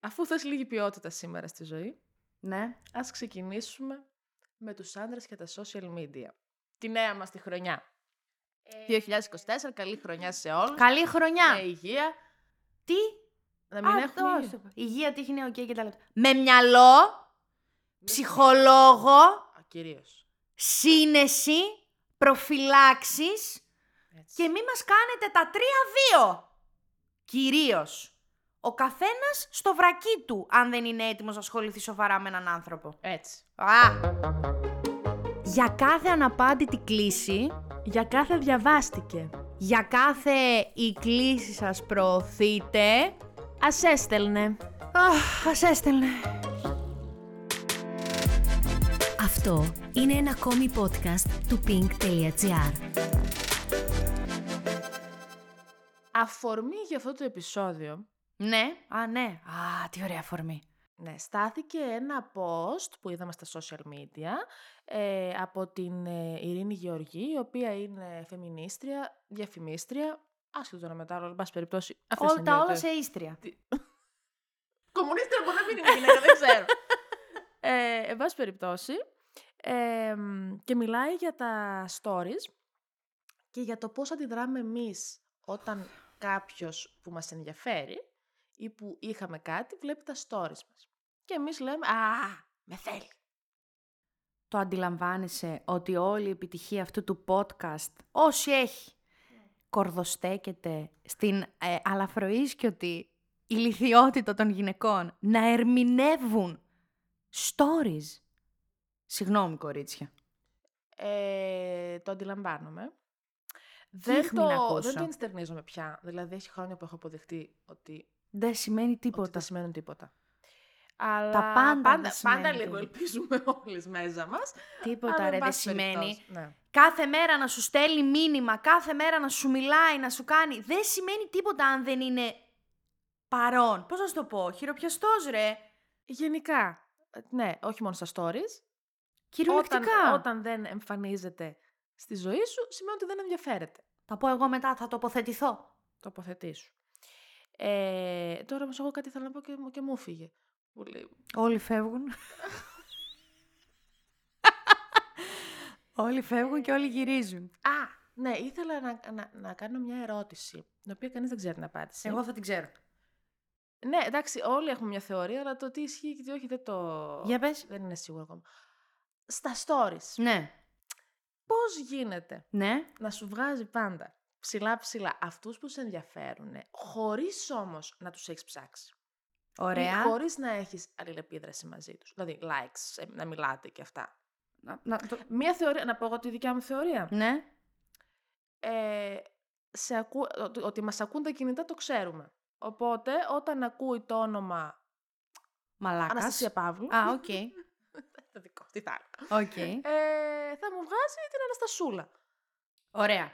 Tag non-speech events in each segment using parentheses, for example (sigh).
Αφού θες λίγη ποιότητα σήμερα στη ζωή, Ναι. ας ξεκινήσουμε με τους άντρες και τα social media. Τη νέα μας τη χρονιά. 2024, καλή χρονιά σε όλους. Καλή χρονιά. Με υγεία. Τι; Να μην Α, έχουμε το υγεία. άστο. Υγεία, τύχη, οκ και τα λεφτά. Με μυαλό, ψυχολόγο, Α, κυρίως. σύνεση, προφυλάξεις Έτσι. και μη μας κάνετε τα τρία-δύο. Κυρίως. Ο καθένας στο βρακί του, αν δεν είναι έτοιμος να ασχοληθεί σοβαρά με έναν άνθρωπο. Έτσι. Α. Για κάθε αναπάντητη κλίση, Για κάθε διαβάστηκε. για κάθε η κλίση σας προωθείτε, Ας έστελνε. αχ, ας έστελνε. Αυτό είναι ένα ακόμη podcast του pink.gr. Αφορμή για αυτό το επεισόδιο, Ναι, α, ναι. Α, τι ωραία αφορμή. ναι, στάθηκε ένα post που είδαμε στα social media ε, από την ε, Ειρήνη Γεωργή, η οποία είναι φεμινίστρια, διαφημίστρια, άσχετο τώρα μετά, αλλά εν πάση περιπτώσει. αυτές Όλα είναι τα οι όλα ιδιότητες. σε ίστρια. (laughs) Κομμουνίστρια μπορεί να μην είναι γυναίκα, δεν ξέρω. (laughs) Ε, εν πάση περιπτώσει. ε, μ, και μιλάει για τα stories και για το πώς αντιδράμε εμείς όταν κάποιος που μας ενδιαφέρει ή που είχαμε κάτι βλέπει τα stories μας. Και εμείς λέμε «Α, με θέλει». Το αντιλαμβάνεσαι ότι όλη η επιτυχία αυτού του podcast, όσοι έχει, κορδοστέκεται στην ε, αλαφροίσκιωτη ηλικιότητα των γυναικών να ερμηνεύουν stories. Συγγνώμη, κορίτσια. Ε, το αντιλαμβάνομαι. Δεν Δείχνει να το, ακούσω. δεν το ενστερνίζομαι πια. Δηλαδή έχει χρόνια που έχω αποδεχτεί ότι Δεν σημαίνει Ότι τίποτα. δεν σημαίνουν τίποτα. Αλλά πάντα δεν πάντα, σημαίνουν πάντα λίγο τίποτα. ελπίζουμε (laughs) όλες μέσα μας. Τίποτα αλλά, ρε εν δεν πάση σημαίνει. περιπτώσει, Ναι. Κάθε μέρα να σου στέλνει μήνυμα, κάθε μέρα να σου μιλάει, να σου κάνει. Δεν σημαίνει τίποτα αν δεν είναι παρόν. Πώς να σου το πω, χειροπιαστός ρε. Γενικά, ε, ναι, όχι μόνο στα stories. Όταν, Κυριολεκτικά. όταν δεν εμφανίζεται στη ζωή σου, σημαίνει ότι δεν ενδιαφέρεται. Θα πω εγώ μετά, θα τοποθετηθώ. Τοποθετήσου. Ε, τώρα όμως εγώ κάτι θέλω να πω και, μου- και μου φύγε. Που λέει, Όλοι φεύγουν. όλοι φεύγουν και όλοι γυρίζουν. Α, ναι, ήθελα να, να, να κάνω μια ερώτηση, την οποία κανείς δεν ξέρει την απάντηση. Εγώ θα την ξέρω. Ναι, εντάξει, όλοι έχουμε μια θεωρία, αλλά το τι ισχύει και τι όχι δεν το... Για πες. Δεν είναι σίγουρο ακόμα. Στα stories, Ναι. πώς γίνεται Ναι. να σου βγάζει πάντα ψηλά ψηλά αυτούς που σε ενδιαφέρουν, χωρίς όμως να τους έχεις ψάξει. Ωραία. Ή χωρίς να έχεις αλληλεπίδραση μαζί τους. Δηλαδή likes, ε, να μιλάτε και αυτά. Να, να, το... Μία θεωρία, να πω εγώ τη δικιά μου θεωρία. Ναι. Ε, σε ακού, ότι, ότι μας ακούν τα κινητά το ξέρουμε. Οπότε όταν ακούει το όνομα Μαλάκας. Αναστασία Παύλου, Α, οκ. (laughs) το δικό, τι θα έλεγα. Οκ. ε, θα μου βγάζει την Αναστασούλα. Ωραία.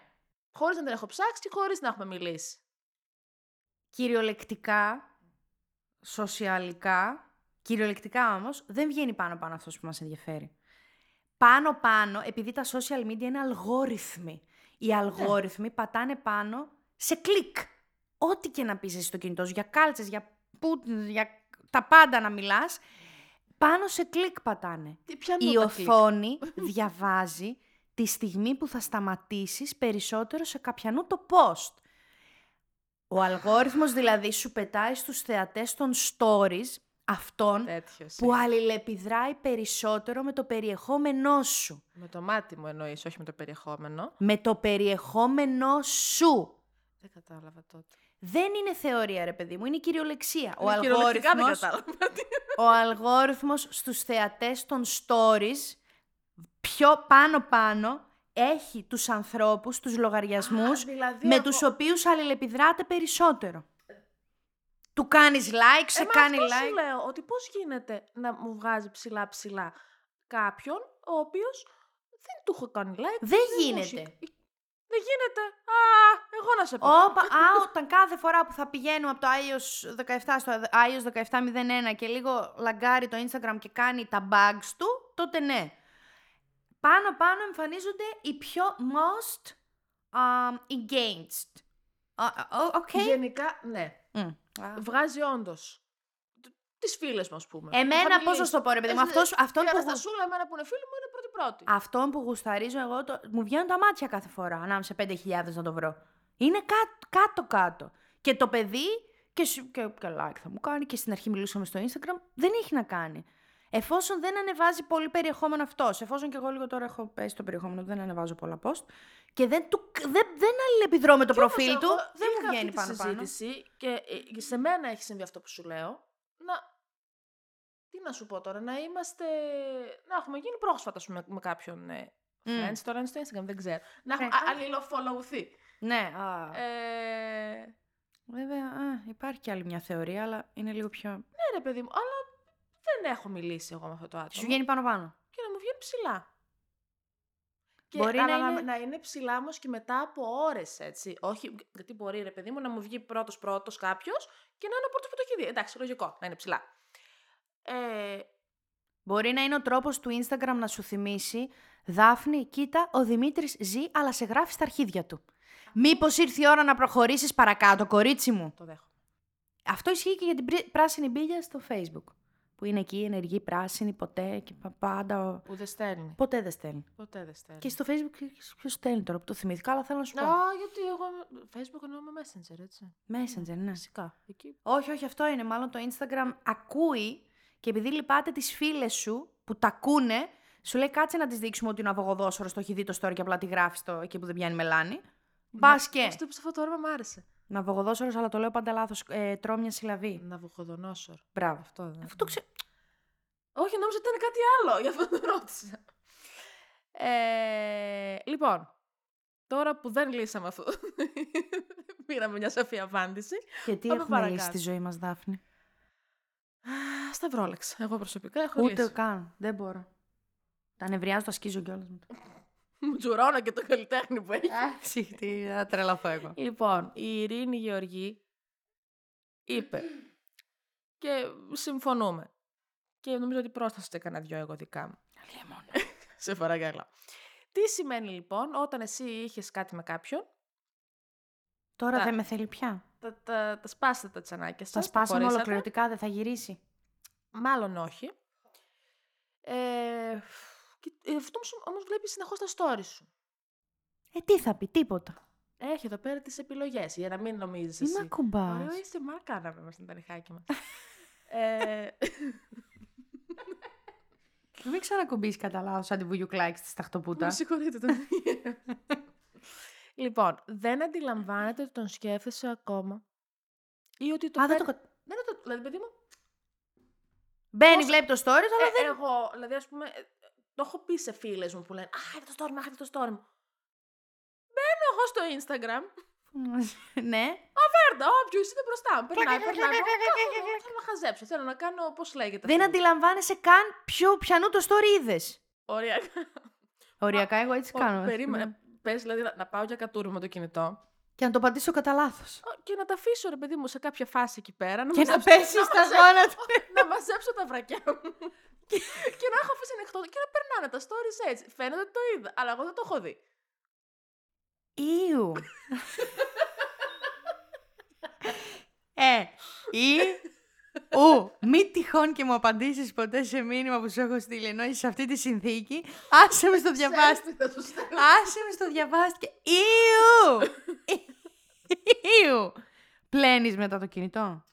Χωρίς να την έχω ψάξει και χωρίς να έχουμε μιλήσει. Κυριολεκτικά, σοσιαλικά, κυριολεκτικά όμως, δεν βγαίνει πάνω-πάνω αυτός που μας ενδιαφέρει. Πάνω-πάνω, επειδή τα social media είναι αλγόριθμοι. Οι αλγόριθμοι πατάνε πάνω σε κλικ. Ό,τι και να πεις εσύ στο κινητό σου, για κάλτσες, για, που, για τα πάντα να μιλάς, πάνω σε κλικ πατάνε. Τι πιάνουν Η τα κλικ; οθόνη (laughs) διαβάζει τη στιγμή που θα σταματήσεις περισσότερο σε κάποιανού το post. Ο αλγόριθμος δηλαδή σου πετάει στους θεατές των stories αυτών Τέτοιος που είναι. αλληλεπιδράει περισσότερο με το περιεχόμενό σου. Με το μάτι μου εννοείς, όχι με το περιεχόμενο. Με το περιεχόμενό σου. Δεν κατάλαβα τότε. Δεν είναι θεωρία ρε παιδί μου, είναι κυριολεξία. Ο Είναι κυριολεκτικά δεν αλγόριθμος, κατάλαβα. ο αλγόριθμος στους θεατές των stories πιο πάνω-πάνω έχει τους ανθρώπους, τους λογαριασμούς δηλαδή με εγώ- τους οποίους αλληλεπιδράτε περισσότερο. Του κάνεις like, σε Ε, μα κάνει αυτό like. σου λέω, ότι πώς γίνεται να μου βγάζει ψηλά ψηλά κάποιον ο οποίος δεν του έχω κάνει like. Δεν μου γίνεται. έχει- Δεν γίνεται. Α, εγώ να σε πω. Όπα, α, (laughs) όταν κάθε φορά που θα πηγαίνουμε από το iOS 17 στο iOS 17.01 και λίγο λαγκάρει το Instagram και κάνει τα bugs του, τότε ναι. Πάνω-πάνω εμφανίζονται οι πιο most um, engaged. Α, α, οκ. Γενικά, ναι. Μμ. Α, Βγάζει όντως. τις φίλες μου, ας πούμε. Εμένα, Θα πώς να μιλήσεις. σου το πω, ρε παιδί μου, Ε, αυτός, αυτόν Η που, γου- Αναστασούλα, εμένα που είναι φίλη μου, είναι πρώτη-πρώτη. αυτόν που γουσταρίζω εγώ, το, μου βγαίνουν τα μάτια κάθε φορά, ανάμεσα σε 5.000 να το βρω. Είναι κάτω-κάτω. Και το παιδί, και, σου- και, και like θα μου κάνει, και στην αρχή μιλούσαμε στο Instagram, δεν έχει να κάνει. Εφόσον δεν ανεβάζει πολύ περιεχόμενο αυτός, εφόσον και εγώ λίγο τώρα έχω πέσει το περιεχόμενο, δεν ανεβάζω πολλά post, και δεν, του, δεν, δεν αλληλεπιδρώ με το Κι όμως προφίλ του, εγώ δεν είχα μου βγαίνει αυτή τη πάνω-πάνω. συζήτηση Και ε, σε μένα έχει συμβεί αυτό που σου λέω. Να. Τι να σου πω τώρα, να είμαστε. Να έχουμε γίνει πρόσφατα ας πούμε, με κάποιον ε, Μμ. friends, τώρα είναι στο Instagram, δεν ξέρω. Να Ναι, έχουμε καλά. αλληλοfollowθεί. Ναι, α, Ε, βέβαια, α, υπάρχει και άλλη μια θεωρία, αλλά είναι λίγο πιο... ναι, ρε παιδί μου, αλλά δεν έχω μιλήσει εγώ με αυτό το άτομο. Σου βγαίνει πάνω-πάνω. Και να μου βγαίνει ψηλά. Και Μπορεί αλλά να να, είναι- να είναι ψηλά όμως και μετά από ώρες, έτσι. Όχι, γιατί μπορεί, ρε παιδί μου, να μου βγει πρώτο-πρώτο κάποιος και να είναι ο πρώτος που το έχει δει. Εντάξει, λογικό, να είναι ψηλά. Ε, Μπορεί να είναι ο τρόπος του Instagram να σου θυμίσει «Δάφνη, κοίτα, ο Δημήτρης ζει, αλλά σε γράφει στα αρχίδια του». Μήπως ήρθε η ώρα να προχωρήσεις παρακάτω, κορίτσι μου; το δέχομαι. Αυτό ισχύει και για την πρι- πράσινη μπύλια στο Facebook. Που είναι εκεί ενεργή πράσινη, ποτέ και πα- πάντα. Που δεν στέλνει. Ποτέ δεν στέλνει. Ποτέ δεν στέλνει. Και στο Facebook ποιος στέλνει τώρα που το θυμήθηκα, αλλά θέλω να σου πω. Α, γιατί εγώ. Facebook εννοώ με Messenger, έτσι. Messenger, ναι. Φυσικά. Εκεί. Όχι, όχι, αυτό είναι. Μάλλον το Instagram ακούει και επειδή λυπάται τις φίλες σου που τα ακούνε, σου λέει κάτσε να τις δείξουμε ότι είναι αβογοδόσορος, το έχει δει το story και απλά τη γράφει το εκεί που δεν πιάνει μελάνη. Μπα και. Πώς το είπες αυτό το όνομα μου άρεσε. Να αβογοδόσορος, αλλά το λέω πάντα λάθος. Ε, τρώω μια συλλαβή. Ναυουχοδονόσορ. Μπράβο. Αυτό δεν Αυτό το ξε... Όχι, νόμιζα ότι ήταν κάτι άλλο, γι' αυτό το ρώτησα. Ε, λοιπόν, τώρα που δεν λύσαμε αυτό, (laughs) πήραμε μια σαφή απάντηση. Και τι Πάμε έχουμε παρακάτω. λύσει στη ζωή μας, Δάφνη; Α, Σταυρόλεξ. Εγώ προσωπικά έχω Ούτε λύσει. καν. Δεν μπορώ. Τα νευριάζω, τα σκίζω κιόλας μετά. (laughs) Μου τζουρώνω και το καλλιτέχνη που έχει. Ψυχτή, θα τρελαθώ εγώ. λοιπόν, η Ειρήνη Γεωργή είπε και συμφωνούμε. Και νομίζω ότι πρόσθεσε κανένα δυο εγώ δικά μου. (laughs) Σε παρακαλώ. Τι σημαίνει λοιπόν όταν εσύ είχες κάτι με κάποιον, Τώρα Τα- δεν με θέλει πια. τα, τα, τα σπάσετε τα τσανάκια σας, Θα τα σπάσαμε χωρίσατε. ολοκληρωτικά, δεν θα γυρίσει. Μάλλον όχι. Ε, και, ε, αυτό όμως- όμως βλέπεις συνεχώς τα story σου. Ε, τι θα πει, τίποτα. Έχει εδώ πέρα τις επιλογές, για να μην νομίζεις Τι εσύ. με ακουμπάς. Ωραίο είσαι, μα κάναμε μας την τανιχάκι μας. ε, Μην ξανακουμπήσει κατά λάθος σαν τη βουγιουκλάκη στη σταχτοπούτα. με συγχωρείτε τον (laughs) Λοιπόν, δεν αντιλαμβάνεται ότι τον σκέφτεσαι ακόμα. Ή ότι το Α, δεν το παίρνει- κα- Δεν είναι το... Δηλαδή, παιδί μου, Μπαίνει, Πώς- βλέπει το story, αλλά ε, δεν. εγώ, δηλαδή, ας πούμε, ε, το έχω πει σε φίλες μου που λένε «Α, είδα το story μου, αχ, είδα το story μου». Μπαίνω εγώ στο Instagram, (laughs) ναι. Φέρντα, όποιος είναι μπροστά μου. Περνάει, περνάει. εγώ, «Αχ, Θέλω να χαζέψω. Θέλω να κάνω πώς λέγεται. Δεν αυτό; αντιλαμβάνεσαι καν ποιο, ποιανού το story είδες. Οριακά. Οριακά, εγώ έτσι Ω, κάνω. Ναι. Περίμενε. Πες δηλαδή να, να πάω για κατούρμα με το κινητό Και να το πατήσω κατά λάθος. Ω, και να τα αφήσω ρε παιδί μου σε κάποια φάση εκεί πέρα. Να Και να μαζέψω- πέσει να στα μαζέψω- γόνατα. (laughs) να μαζέψω τα βρακιά μου. και, και να έχω αφήσει ανοιχτό και να περνάνε τα stories έτσι. Φαίνεται ότι το είδα, αλλά εγώ δεν το έχω δει. Ήου. (laughs) ε, ή. Ου, μη τυχόν και μου απαντήσεις ποτέ σε μήνυμα που σου έχω στείλει ενώ είσαι σε αυτή τη συνθήκη. Άσε με στο διαβάστη. Selfie θα σου στέλνω. Άσε με στο διαβάστηκε. Ήου! Ήου! Πλένεις μετά το κινητό.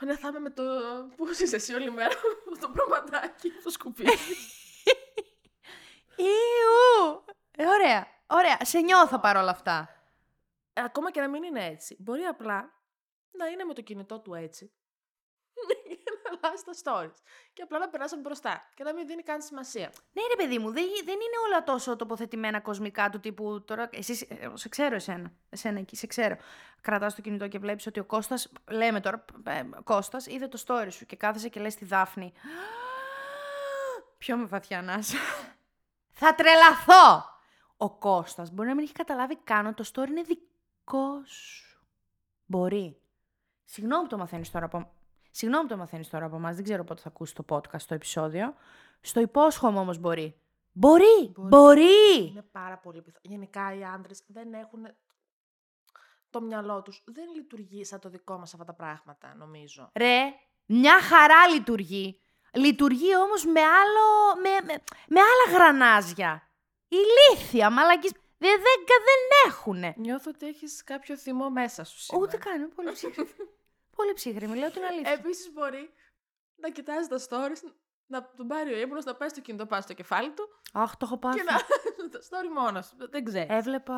Ναι, θα είμαι με το. Πώς είσαι εσύ όλη μέρα (laughs) με το προματάκι, το σκουπίδι. Ήου! Ε, ωραία, ωραία. Σε νιώθω παρόλα αυτά. Ε, ακόμα και να μην είναι έτσι. Μπορεί απλά να είναι με το κινητό του έτσι. Και να αλλάζει τα stories. Και απλά να περάσουν μπροστά. Και να μην δίνει καν σημασία. Ναι, ρε παιδί μου, δεν, δεν είναι όλα τόσο τοποθετημένα κοσμικά του τύπου. Τώρα, εσύ, εγώ σε ξέρω εσένα. Εσένα εκεί, σε ξέρω. Κρατάς το κινητό και βλέπεις ότι ο Κώστας, λέμε τώρα, ε, Κώστας, είδε το story σου και κάθεσαι και λες στη Δάφνη. Πιο με βαθιά ανάσα. (laughs) Θα τρελαθώ! Ο Κώστας μπορεί να μην έχει καταλάβει καν ότι το story είναι δικό σου. Μπορεί. Συγγνώμη που το μαθαίνεις τώρα από. Συγγνώμη που το μαθαίνεις τώρα από εμάς. Δεν ξέρω πότε θα ακούσεις το podcast, το επεισόδιο. Στο υπόσχομαι όμως μπορεί. Μπορεί! Μπορεί. Μπορεί! Είναι πάρα πολύ πιθανό. Γενικά οι άντρες δεν έχουν. Το μυαλό τους δεν λειτουργεί σαν το δικό μας αυτά τα πράγματα, νομίζω. Ρε, Μια χαρά λειτουργεί. Λειτουργεί όμως με, άλλο, με, με, με άλλα γρανάζια. Ηλίθια, μαλακής. Δεν, δεν, δεν έχουνε. Νιώθω ότι έχεις κάποιο θυμό μέσα σου σήμερα. Ούτε καν, είμαι πολύ ψύχρεμη. (laughs) πολύ ψύχρεμη, λέω την αλήθεια. Επίσης μπορεί να κοιτάζει τα stories, να τον πάρει ο ύπνος, να πάει στο κινητό πάνω στο κεφάλι του Αχ, το έχω πάθει. και να... το story μόνος. Δεν ξέρει. Έβλεπα,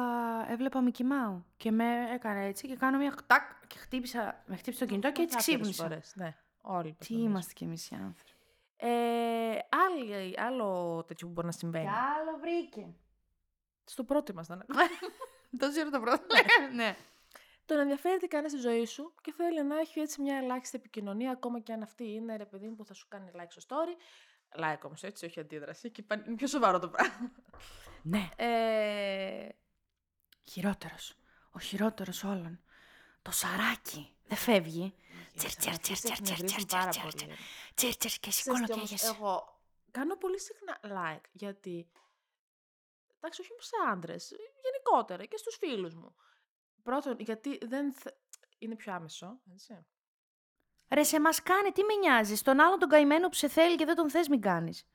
έβλεπα Mickey Mouse και με έκανα έτσι και κάνω μια χτάκ και χτύπησα, με χτύπησε το κινητό και έτσι Κάποιες ξύπνησα. φορές, ναι. Όλοι. Τι νομίζω. είμαστε κι εμείς οι άνθρωποι. Ε, άλλη, άλλο τέτοιο που μπορεί να συμβαίνει. άλλο βρήκε. Στο πρώτο ήμασταν. (laughs) Το ξέρω το πρώτο. ναι το να ενδιαφέρεται κανένα στη ζωή σου και θέλει να έχει έτσι μια ελάχιστη επικοινωνία, ακόμα και αν αυτή είναι ρε παιδί μου που θα σου κάνει like στο story. Like όμως, έτσι, όχι αντίδραση. Και είναι πιο σοβαρό το πράγμα. Ναι. Ε... Χειρότερος. Ο χειρότερος όλων. Το σαράκι. Δεν φεύγει. Τσερ τσιρ, τσιρ, τσιρ, τσιρ, τσιr, και σηκώνω και έγεσαι. Εγώ κάνω πολύ συχνά like, γιατί... Εντάξει, όχι μόνο σε άντρες, γενικότερα και στους φίλους μου. Πρώτον, γιατί δεν. θε- Είναι πιο άμεσο, έτσι. Ρε, σε μας κάνει, τι με νοιάζει; Τον άλλον τον καημένο που σε θέλει και δεν τον θες μην κάνεις.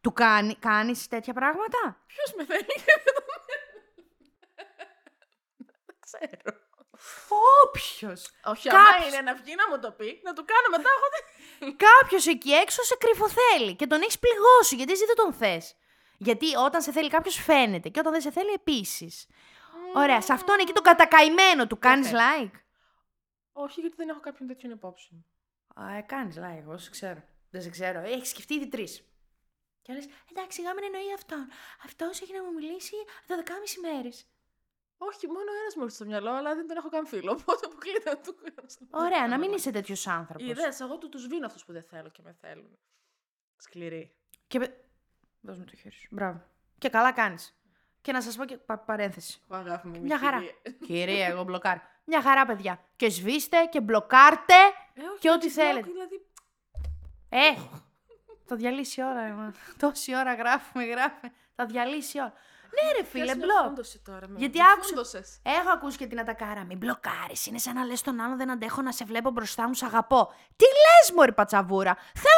Του κάνει, κάνεις τέτοια πράγματα; Ποιος με θέλει και δεν τον. Δεν ξέρω. Όποιος. Όχι, Κάποιος- άμα είναι να βγει να μου το πει, να του κάνω μετά. Εγώ δεν. Κάποιος εκεί έξω σε κρυφοθέλει και τον έχεις πληγώσει γιατί εσύ δεν τον θες. Γιατί όταν σε θέλει κάποιος φαίνεται και όταν δεν σε θέλει επίσης. Ωραία, σε αυτόν εκεί τον κατακαημένο του κάνεις θέλω. like; Όχι, γιατί δεν έχω κάποιον τέτοιον υπόψη μου. Α, ε, κάνεις like, εγώ σε ξέρω. Δεν σε ξέρω. Έχεις σκεφτεί ήδη τρεις. Και λες, εντάξει, σιγά μην εννοεί αυτόν. Αυτός έχει να μου μιλήσει 12,5 μέρες. Όχι, μόνο ένας μου έρθει στο μυαλό, αλλά δεν τον έχω καν φίλο. Οπότε αποκλείται να του Ωραία, να μην είσαι τέτοιος άνθρωπος. Είδε, εγώ του τους βίνω αυτούς που δεν θέλω και με θέλουν. Σκληρή. Και. πε- Δώσ' μου το χέρι σου. Μπράβο. Και καλά κάνεις. Και να σας πω και πα- παρένθεση. Που αγάπη μου, Μια χαρά. κυρία. (laughs) Κυρία, εγώ μπλοκάρω. Μια χαρά, παιδιά. Και σβήστε και μπλοκάρτε. Ε, όχι, Και ό,τι έτσι, μπλοκ, θέλετε. Δηλαδή, Ε! Θα διαλύσει η ώρα, ε, Τόση ώρα γράφουμε, γράφουμε. Θα διαλύσει η ώρα. Ναι, ρε φίλε, ποιος με μπλοκ. φούντωσε τώρα, με- Γιατί με άκουσα- φούντωσες. Έχω ακούσει και την ατακάρα. Μην μπλοκάρεις. Είναι σαν να λες τον άλλον δεν αντέχω να σε βλέπω μπροστά μου, σ' αγαπώ. Τι λες, Μωρή Πατσαβούρα. Θέλω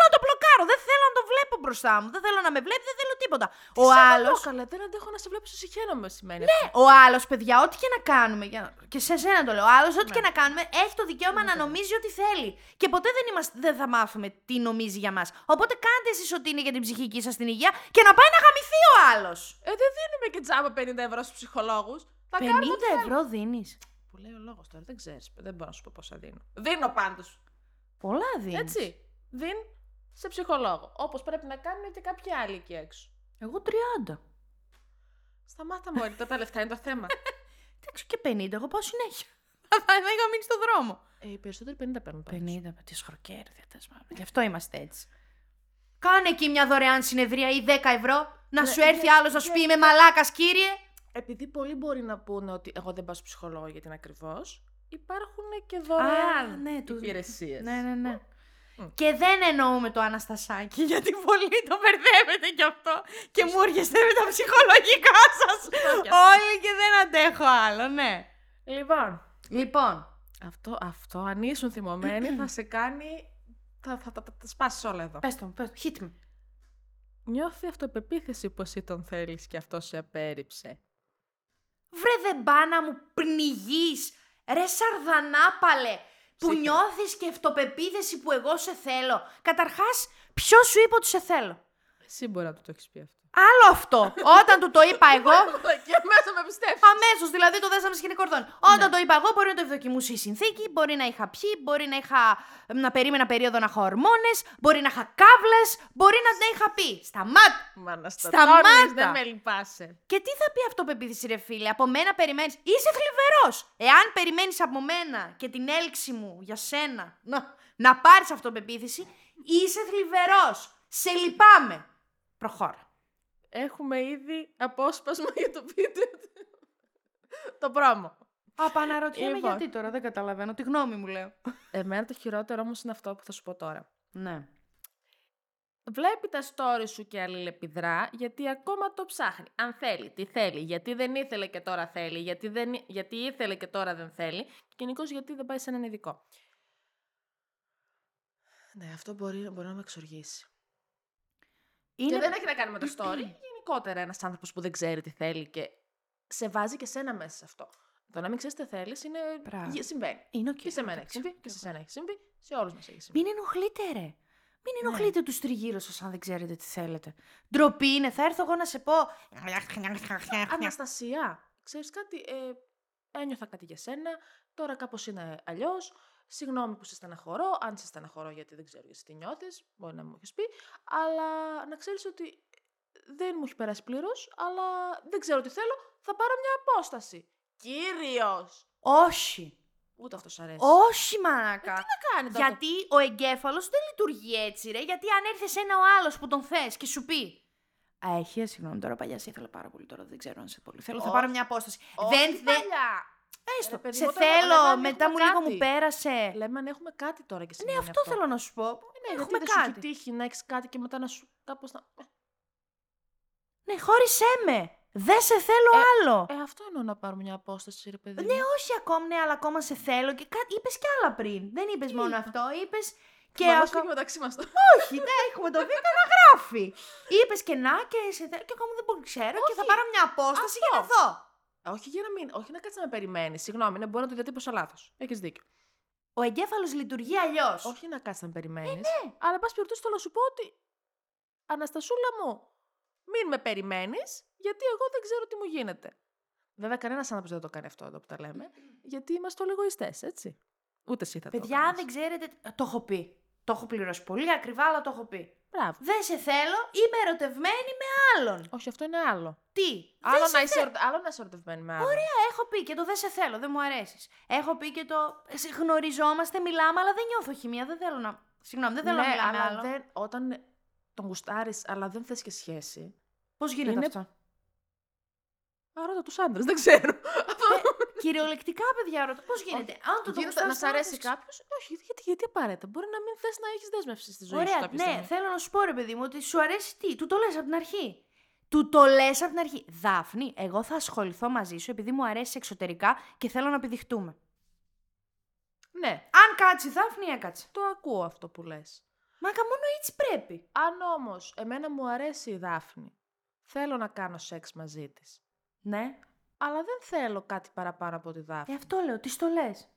να το μπλοκάρω. Δεν θέλω να το βλέπω μπροστά μου. Δεν θέλω να με βλέπει, δεν θέλω τίποτα. Ο άλλο. Καλά, δεν αντέχω να σε βλέπω στο συχαίνομαι σημαίνει. Ναι, ο άλλος, παιδιά, ό,τι και να κάνουμε. για- Και σε σένα το λέω. Ο άλλος, ό,τι Ναι. και να κάνουμε, έχει το δικαίωμα να νομίζει ό,τι θέλει. Και ποτέ δεν, είμαστε, δεν θα μάθουμε τι νομίζει για μας. Οπότε κάντε εσείς ό,τι είναι για την ψυχική σας την υγεία και να πάει να γαμηθεί ο άλλος. Ε, δεν δίνουμε και τζάμπα 50 ευρώ στους ψυχολόγους. 50 ευρώ δίνεις. Που λέει ο λόγος τώρα, δεν ξέρεις. Δεν μπορώ να σου πω πόσα δίνω. Δίνω πάντως. Πολλά δίνεις. Έτσι. Δίν σε ψυχολόγο. Όπως πρέπει να κάνουν και κάποιοι άλλοι εκεί έξω. Εγώ 30. Σταμάτα μου, τα λεφτά είναι το θέμα. (laughs) Εντάξει και 50, εγώ πάω συνέχεια. Θα είχα μείνει στο δρόμο. ε, οι περισσότεροι 50 παίρνουν πάντως. 50 με τι χροκέρδια. Γι' αυτό είμαστε έτσι. Κάνε εκεί μια δωρεάν συνεδρία ή 10 ευρώ να Ναι, σου έρθει ναι, άλλος να σου ναι, πει Είμαι μαλάκας, κύριε. Επειδή πολλοί μπορεί να πούνε ότι εγώ δεν πάω στο ψυχολόγο γιατί είναι ακριβώς, υπάρχουν και δωρεάν ναι, του- υπηρεσίες. Ναι, ναι, ναι. Μμ. Και δεν εννοούμε το Αναστασάκι, (laughs) γιατί πολλοί το μπερδεύετε κι αυτό και μου έρχεστε με τα ψυχολογικά σας. (laughs) κι αυτό. Όλοι και δεν αντέχω άλλο, ναι. Λοιπόν, Λοιπόν, αυτό, αυτό αν ήσουν θυμωμένοι θα σε κάνει. Θα, θα, θα, θα, τα σπάσεις όλα εδώ. πες το, μου, πες το, hit me. Νιώθει αυτοπεποίθηση που εσύ τον θέλεις και αυτό σε απέρριψε. Βρε δεν πά να μου πνιγείς, ρε σαρδανάπαλε, που Ψύχρεμη. νιώθεις και αυτοπεποίθηση που εγώ σε θέλω. Καταρχάς, ποιος σου είπε ότι σε θέλω; Εσύ μπορεί να του το έχεις πει αυτό. Άλλο αυτό. Όταν του το είπα εγώ, (laughs) και μέσα με πιστεύει. Αμέσως, δηλαδή το δέσαμε σκηνή κορδόν. Όταν το είπα εγώ, μπορεί να το ευδοκιμούσε η συνθήκη, μπορεί να είχα πιει, μπορεί να είχα. να περίμενα περίοδο να έχω ορμόνες, μπορεί να είχα κάβλες, μπορεί να δεν είχα πει. Σταμάτα! Μα να Σταμάτα! σταματήσει, δεν με λυπάσαι. Και τι θα πει αυτοπεποίθηση, ρε φίλε, από μένα περιμένεις. Είσαι θλιβερός! Εάν περιμένεις από μένα και την έλξη μου για σένα να, να πάρεις αυτοπεποίθηση, είσαι θλιβερός! Σε λυπάμαι! Προχώρα. Έχουμε ήδη απόσπασμα (laughs) για το βίντεο. του. το πρόμο. Απαναρωτιέμαι Λοιπόν. γιατί τώρα, δεν καταλαβαίνω. Τη γνώμη μου λέω. Εμένα το χειρότερο όμως είναι αυτό που θα σου πω τώρα. Ναι. Βλέπει τα story σου και αλληλεπιδρά γιατί ακόμα το ψάχνει. Αν θέλει, τι θέλει, γιατί δεν ήθελε και τώρα θέλει, γιατί, δεν, γιατί ήθελε και τώρα δεν θέλει και γενικώς γιατί δεν πάει σε έναν ειδικό. Ναι, αυτό μπορεί, μπορεί να με εξοργίσει. Είναι... Και δεν έχει να κάνει με το (clears throat) story. Γενικότερα ένας άνθρωπος που δεν ξέρει τι θέλει και σε βάζει και σένα μέσα σε αυτό. Το να μην ξέρεις τι θέλεις είναι. Μπράβο. γε- Συμβαίνει. Είναι οκ. Και σε μένα έχει συμβεί, και σε σένα έχει συμβεί, σε όλους μας έχει συμβεί. Μην ενοχλείτε, ρε. Μην Ναι. ενοχλείτε τους τριγύρω σας αν δεν ξέρετε τι θέλετε. Ντροπή είναι. Θα έρθω εγώ να σε πω. Αναστασία, ξέρει κάτι, ε, ένιωθα κάτι για σένα, τώρα κάπω είναι αλλιώ. Συγγνώμη που σε στεναχωρώ, αν σε στεναχωρώ γιατί δεν ξέρω εσύ τι νιώθεις, μπορεί να μου έχεις πει, αλλά να ξέρεις ότι δεν μου έχει περάσει πλήρως, αλλά δεν ξέρω τι θέλω, θα πάρω μια απόσταση. Κύριος! Όχι. Ούτε αυτός σ' αρέσει. Όχι, μάνα. Να κάνει τότε; Γιατί ο εγκέφαλος δεν λειτουργεί έτσι, ρε. Γιατί αν έρθει ένα ο άλλος που τον θες και σου πει. Α, έχει, ε, συγγνώμη τώρα, παλιά σε ήθελα πάρα πολύ τώρα. Δεν ξέρω αν σε πολύ θέλω. Θα Όχι. πάρω μια απόσταση. Όχι, δεν δεν. παλιά. Έστω. Ρε, παιδί σε μου, όταν- θέλω, όταν μετά έχουμε μου λίγο κάτι. μου πέρασε. Λέμε αν έχουμε κάτι τώρα και Ναι, συμβαίνει αυτό θέλω να σου πω. Ναι, έχουμε γιατί δεν σου έχει κάτι. τύχει να έχεις κάτι και μετά να σου κάπως να... Ναι, χώρισέ με. Δεν σε θέλω άλλο. Ε, αυτό εννοώ να πάρουμε μια απόσταση, ρε παιδί. Ναι, μου. όχι ακόμα, ναι, αλλά ακόμα σε θέλω. Και κάτι είπες κι άλλα πριν. Δεν είπες Τι μόνο είπα; αυτό. Είπες και. Μα μας ακο- φύγει μεταξύ μας το. Όχι, δεν έχουμε το βίντεο να γράφει. Είπες και να και σε θέλω. Και ακόμα δεν πολύ ξέρω. Και θα Όχι. πάρω μια απόσταση για να Αυτό. δω. Όχι για να μην, όχι να κάτσεις να με περιμένεις. Συγγνώμη, ναι, μπορεί να το διατύπωσα λάθος. Έχεις δίκιο. Ο εγκέφαλος λειτουργεί αλλιώς. Όχι να κάτσεις να με περιμένεις. ναι. Αλλά, εν πάση περιπτώσει, θέλω να σου πω ότι. Αναστασούλα μου, μην με περιμένεις, γιατί εγώ δεν ξέρω τι μου γίνεται. Βέβαια, κανένας άνθρωπος δεν το κάνει αυτό εδώ που τα λέμε, γιατί είμαστε όλοι εγωιστές, έτσι. Ούτε εσύ θα το Παιδιά, κάνεις. δεν ξέρετε. Το έχω πει. Το έχω πληρώσει πολύ ακριβά, αλλά το έχω πει. Μπράβο. Δεν σε θέλω, είμαι ερωτευμένη με άλλον. Όχι, αυτό είναι άλλο. Τι; Άλλο δεν να, σε είσαι, θέλω. ερωτε- άλλο να είσαι ερωτευμένη με άλλο. Ωραία, έχω πει και το δεν σε θέλω, δεν μου αρέσεις. Έχω πει και το σε γνωριζόμαστε, μιλάμε, αλλά δεν νιώθω χημία. Δεν θέλω να. Συγγνώμη, δεν θέλω ναι, να μιλάμε αλλά άλλο. δεν, όταν τον γουστάρεις, αλλά δεν θες και σχέση. Πώς γίνεται είναι- αυτό; Άρα τους άντρες, δεν ξέρω. Κυριολεκτικά, παιδιά, ρωτώ. Πώς γίνεται; Αν το, το Γίνεται να γουστάρεις, σ' αρέσει άντρας, κάποιος; Όχι, γιατί, γιατί απαραίτητα. Μπορεί να μην θες να έχεις δέσμευση στη ζωή σου Ωραία, κάποια ναι, στιγμή. θέλω να σου πω ρε παιδί μου ότι σου αρέσει τι; Του το λες από την αρχή. Του το λες από την αρχή. Δάφνη, εγώ θα ασχοληθώ μαζί σου επειδή μου αρέσει εξωτερικά και θέλω να επιδειχτούμε. Ναι, Αν κάτσει, Δάφνη, έκατσε. το ακούω αυτό που λες. Μάκα μόνο έτσι πρέπει. Αν όμως εμένα μου αρέσει η Δάφνη, θέλω να κάνω σεξ μαζί της. Ναι. Αλλά δεν θέλω κάτι παραπάνω από τη Ε, Δάφνη. αυτό λέω, τις στο λες. Α,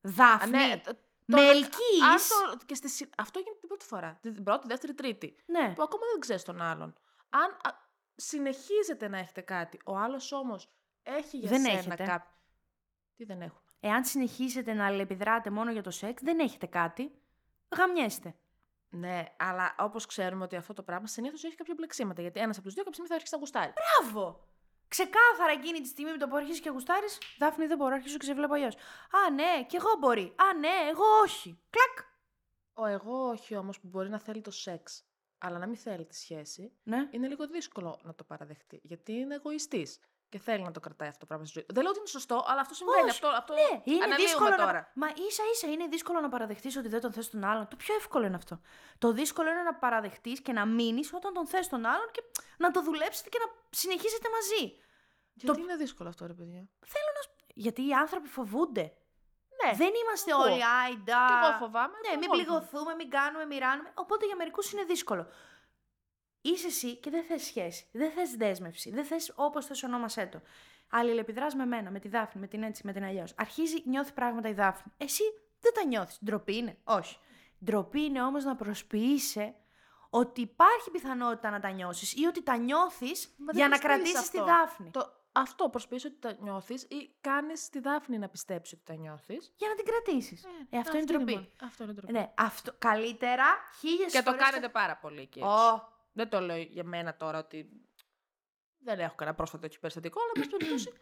Δάφνη. ναι, το- με το- ελκύεις. αν το- και στη συ- Αυτό γίνεται την πρώτη φορά. Την πρώτη, δεύτερη, τρίτη. Ναι. Που ακόμα δεν ξέρεις τον άλλον. Αν α, συνεχίζετε να έχετε κάτι, ο άλλος όμως έχει για Δεν σένα έχετε. κάποιο. Τι δεν έχουμε. Εάν συνεχίσετε να αλληλεπιδράτε μόνο για το σεξ, δεν έχετε κάτι. Γαμιέστε. Ναι, αλλά όπως ξέρουμε ότι αυτό το πράγμα συνήθως έχει κάποια μπλεξίματα. Γιατί ένας από τους δύο κάποια στιγμή θα αρχίσει να γουστάρει. Μπράβο! Ξεκάθαρα εκείνη τη στιγμή με το που αρχίσει και γουστάρεις, Δάφνη δεν μπορώ, αρχίσω και σε βλέπω αλλιώς. Α, ναι, κι εγώ μπορεί. Α, ναι, εγώ όχι. Κλακ! Ο εγώ όχι όμως που μπορεί να θέλει το σεξ, αλλά να μην θέλει τη σχέση, Ναι. είναι λίγο δύσκολο να το παραδεχτεί. Γιατί είναι εγωιστής και θέλει να το κρατάει αυτό το πράγμα στη ζωή. του. Δεν λέω ότι είναι σωστό, αλλά αυτό συμβαίνει. Όχι. Αυτό, αυτό Ναι, είναι αναλύουμε δύσκολο τώρα. να. Μα ίσα ίσα είναι δύσκολο να παραδεχτείς ότι δεν τον θες τον άλλον. Το πιο εύκολο είναι αυτό. Το δύσκολο είναι να παραδεχτείς και να μείνεις όταν τον θες τον άλλον και να το δουλέψετε και να συνεχίσετε μαζί. Γιατί είναι δύσκολο αυτό, ρε παιδιά. Γιατί οι άνθρωποι φοβούνται. Ναι, Δεν είμαστε εγώ. όλοι άιντα. Και εγώ φοβάμαι. Ναι, μην όλοι πληγωθούμε, μην κάνουμε, μην ράνουμε. Οπότε για μερικούς είναι δύσκολο. Είσαι εσύ και δεν θες σχέση. Δεν θες δέσμευση. Δεν θες όπως θες ονόμασέ το. Αλληλεπιδράς με μένα, με τη Δάφνη, με την έτσι, με την αλλιώς. Αρχίζει, νιώθει πράγματα η Δάφνη. Εσύ δεν τα νιώθεις. Ντροπή είναι. Όχι. Ντροπή είναι όμως να προσποιείσαι ότι υπάρχει πιθανότητα να τα νιώσεις ή ότι τα νιώθεις Μα δεν για να προσποιείς κρατήσεις τη αυτό. Δάφνη. Το, αυτό προσποιείς ότι τα νιώθεις ή κάνεις τη Δάφνη να πιστέψει ότι τα νιώθεις. Για να την κρατήσεις. Ε, αυτό είναι ντροπή. Αυτό είναι ντροπή. Ναι, αυτό καλύτερα χίλιες Και το φορές κάνετε πάρα πολύ εκεί. έτσι. Ω, Δεν το λέω για μένα τώρα ότι δεν έχω κανένα πρόσφατο έτσι περιστατικό, αλλά εν πάση περιπτώσει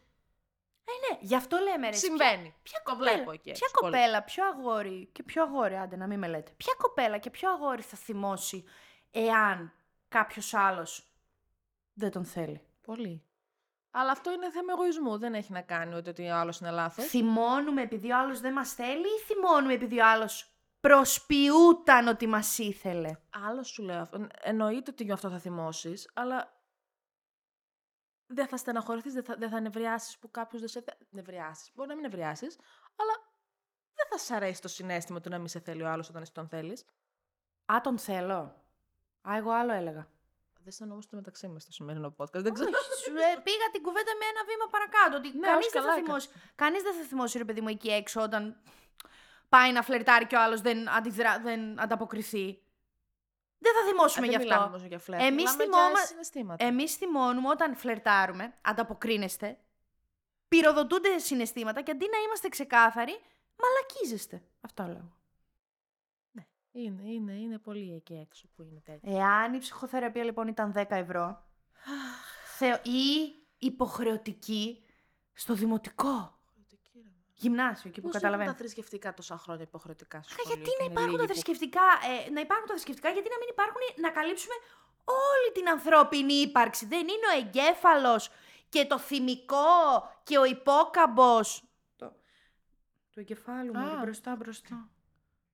ναι, γι' αυτό λέμε ρε. συμβαίνει. Ποια Το κοπέλα, βλέπω εκεί. Ποια έτσι, πολύ. κοπέλα, ποιο αγόρι και ποιο αγόρι, άντε να μην με λέτε. Ποια κοπέλα και ποιο αγόρι θα θυμώσει εάν κάποιος άλλος δεν τον θέλει; Πολύ. Αλλά αυτό είναι θέμα εγωισμού. Δεν έχει να κάνει ότι, ότι ο άλλος είναι λάθος. Θυμώνουμε επειδή ο άλλος δεν μας θέλει ή θυμώνουμε επειδή ο άλλος προσποιούταν ότι μας ήθελε. Άλλο σου λέω αυτό. Εννοείται ότι γι' αυτό θα θυμώσεις, αλλά δεν θα στεναχωρηθείς, δεν θα, δεν θα νευριάσεις που κάποιος δεν σε θέλει. Νευριάσεις. Μπορεί να μην νευριάσεις, αλλά δεν θα σ' αρέσει το συνέστημα του να μην σε θέλει ο άλλος όταν εσύ τον θέλεις. Α, τον θέλω. Α, εγώ άλλο έλεγα. Δεν σαν όμως το μεταξύ μας στο σημερινό podcast. Δεν ξέρω. Όχι, σου, ε, πήγα την κουβέντα με ένα βήμα παρακάτω. Ότι Ναι, κανείς όχι, δεν θα καλά θυμώσει. Κανείς δεν θα θυμώσει, ρε παιδί μου, εκεί έξω όταν πάει να φλερτάρει και ο άλλος δεν, αντιδρά, δεν ανταποκριθεί. Δεν θα θυμώσουμε δεν γι' μιλάμε αυτό. όμως για φλερτ. Εμείς Μιλάμε θυμώμα- για συναισθήματα. Εμείς θυμώνουμε όταν φλερτάρουμε, ανταποκρίνεστε, πυροδοτούνται συναισθήματα και αντί να είμαστε ξεκάθαροι, μαλακίζεστε. Αυτό λέω. Είναι, είναι, είναι πολύ εκεί έξω που είναι τέτοιο. Εάν η ψυχοθεραπεία λοιπόν ήταν 10 ευρώ θεω... ή υποχρεωτική στο δημοτικό. Γυμνάσιο, εκεί που Πώς καταλαβαίνω. τα θρησκευτικά τόσα χρόνια υποχρεωτικά στο Α, σχολείο. γιατί και να είναι υπάρχουν τα λίγοι που- θρησκευτικά, ε, να υπάρχουν τα θρησκευτικά, γιατί να μην υπάρχουν να καλύψουμε όλη την ανθρώπινη ύπαρξη. Δεν είναι ο εγκέφαλος και το θυμικό και ο υπόκαμπος. Το, του εγκεφάλου μου, Α. είναι μπροστά μπροστά.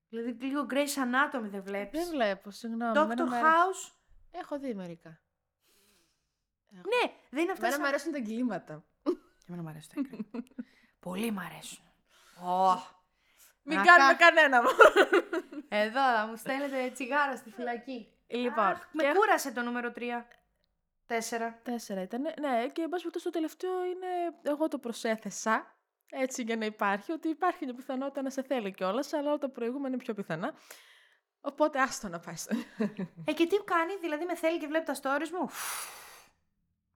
Δηλαδή λίγο Grace Anatomy δεν βλέπεις. Δεν βλέπω, συγγνώμη. Dr. Εμένα μου αρέ- House. Έχω δει μερικά. Ναι, δεν είναι αυτά Εμένα σαν... μου αρέσουν τα εγκλήματα. Εμένα μου αρέσουν τα εκκρέμα. (laughs) Πολύ μου αρέσουν. Ω, Μην Να κάνουμε κα- κανένα μου. Εδώ θα μου στέλνετε τσιγάρα στη φυλακή. Λοιπόν, Αχ, με και- κούρασε το νούμερο 3. Τέσσερα. Τέσσερα ήταν. Ναι, και εν πάση περιπτώσει το τελευταίο είναι. Εγώ το προσέθεσα. Έτσι για να υπάρχει, ότι υπάρχει μια πιθανότητα να σε θέλει κιόλας, αλλά όλα τα προηγούμενα είναι πιο πιθανά. Οπότε άστο να πάει στο. Ε, και τι κάνει, δηλαδή με θέλει και βλέπει τα stories μου.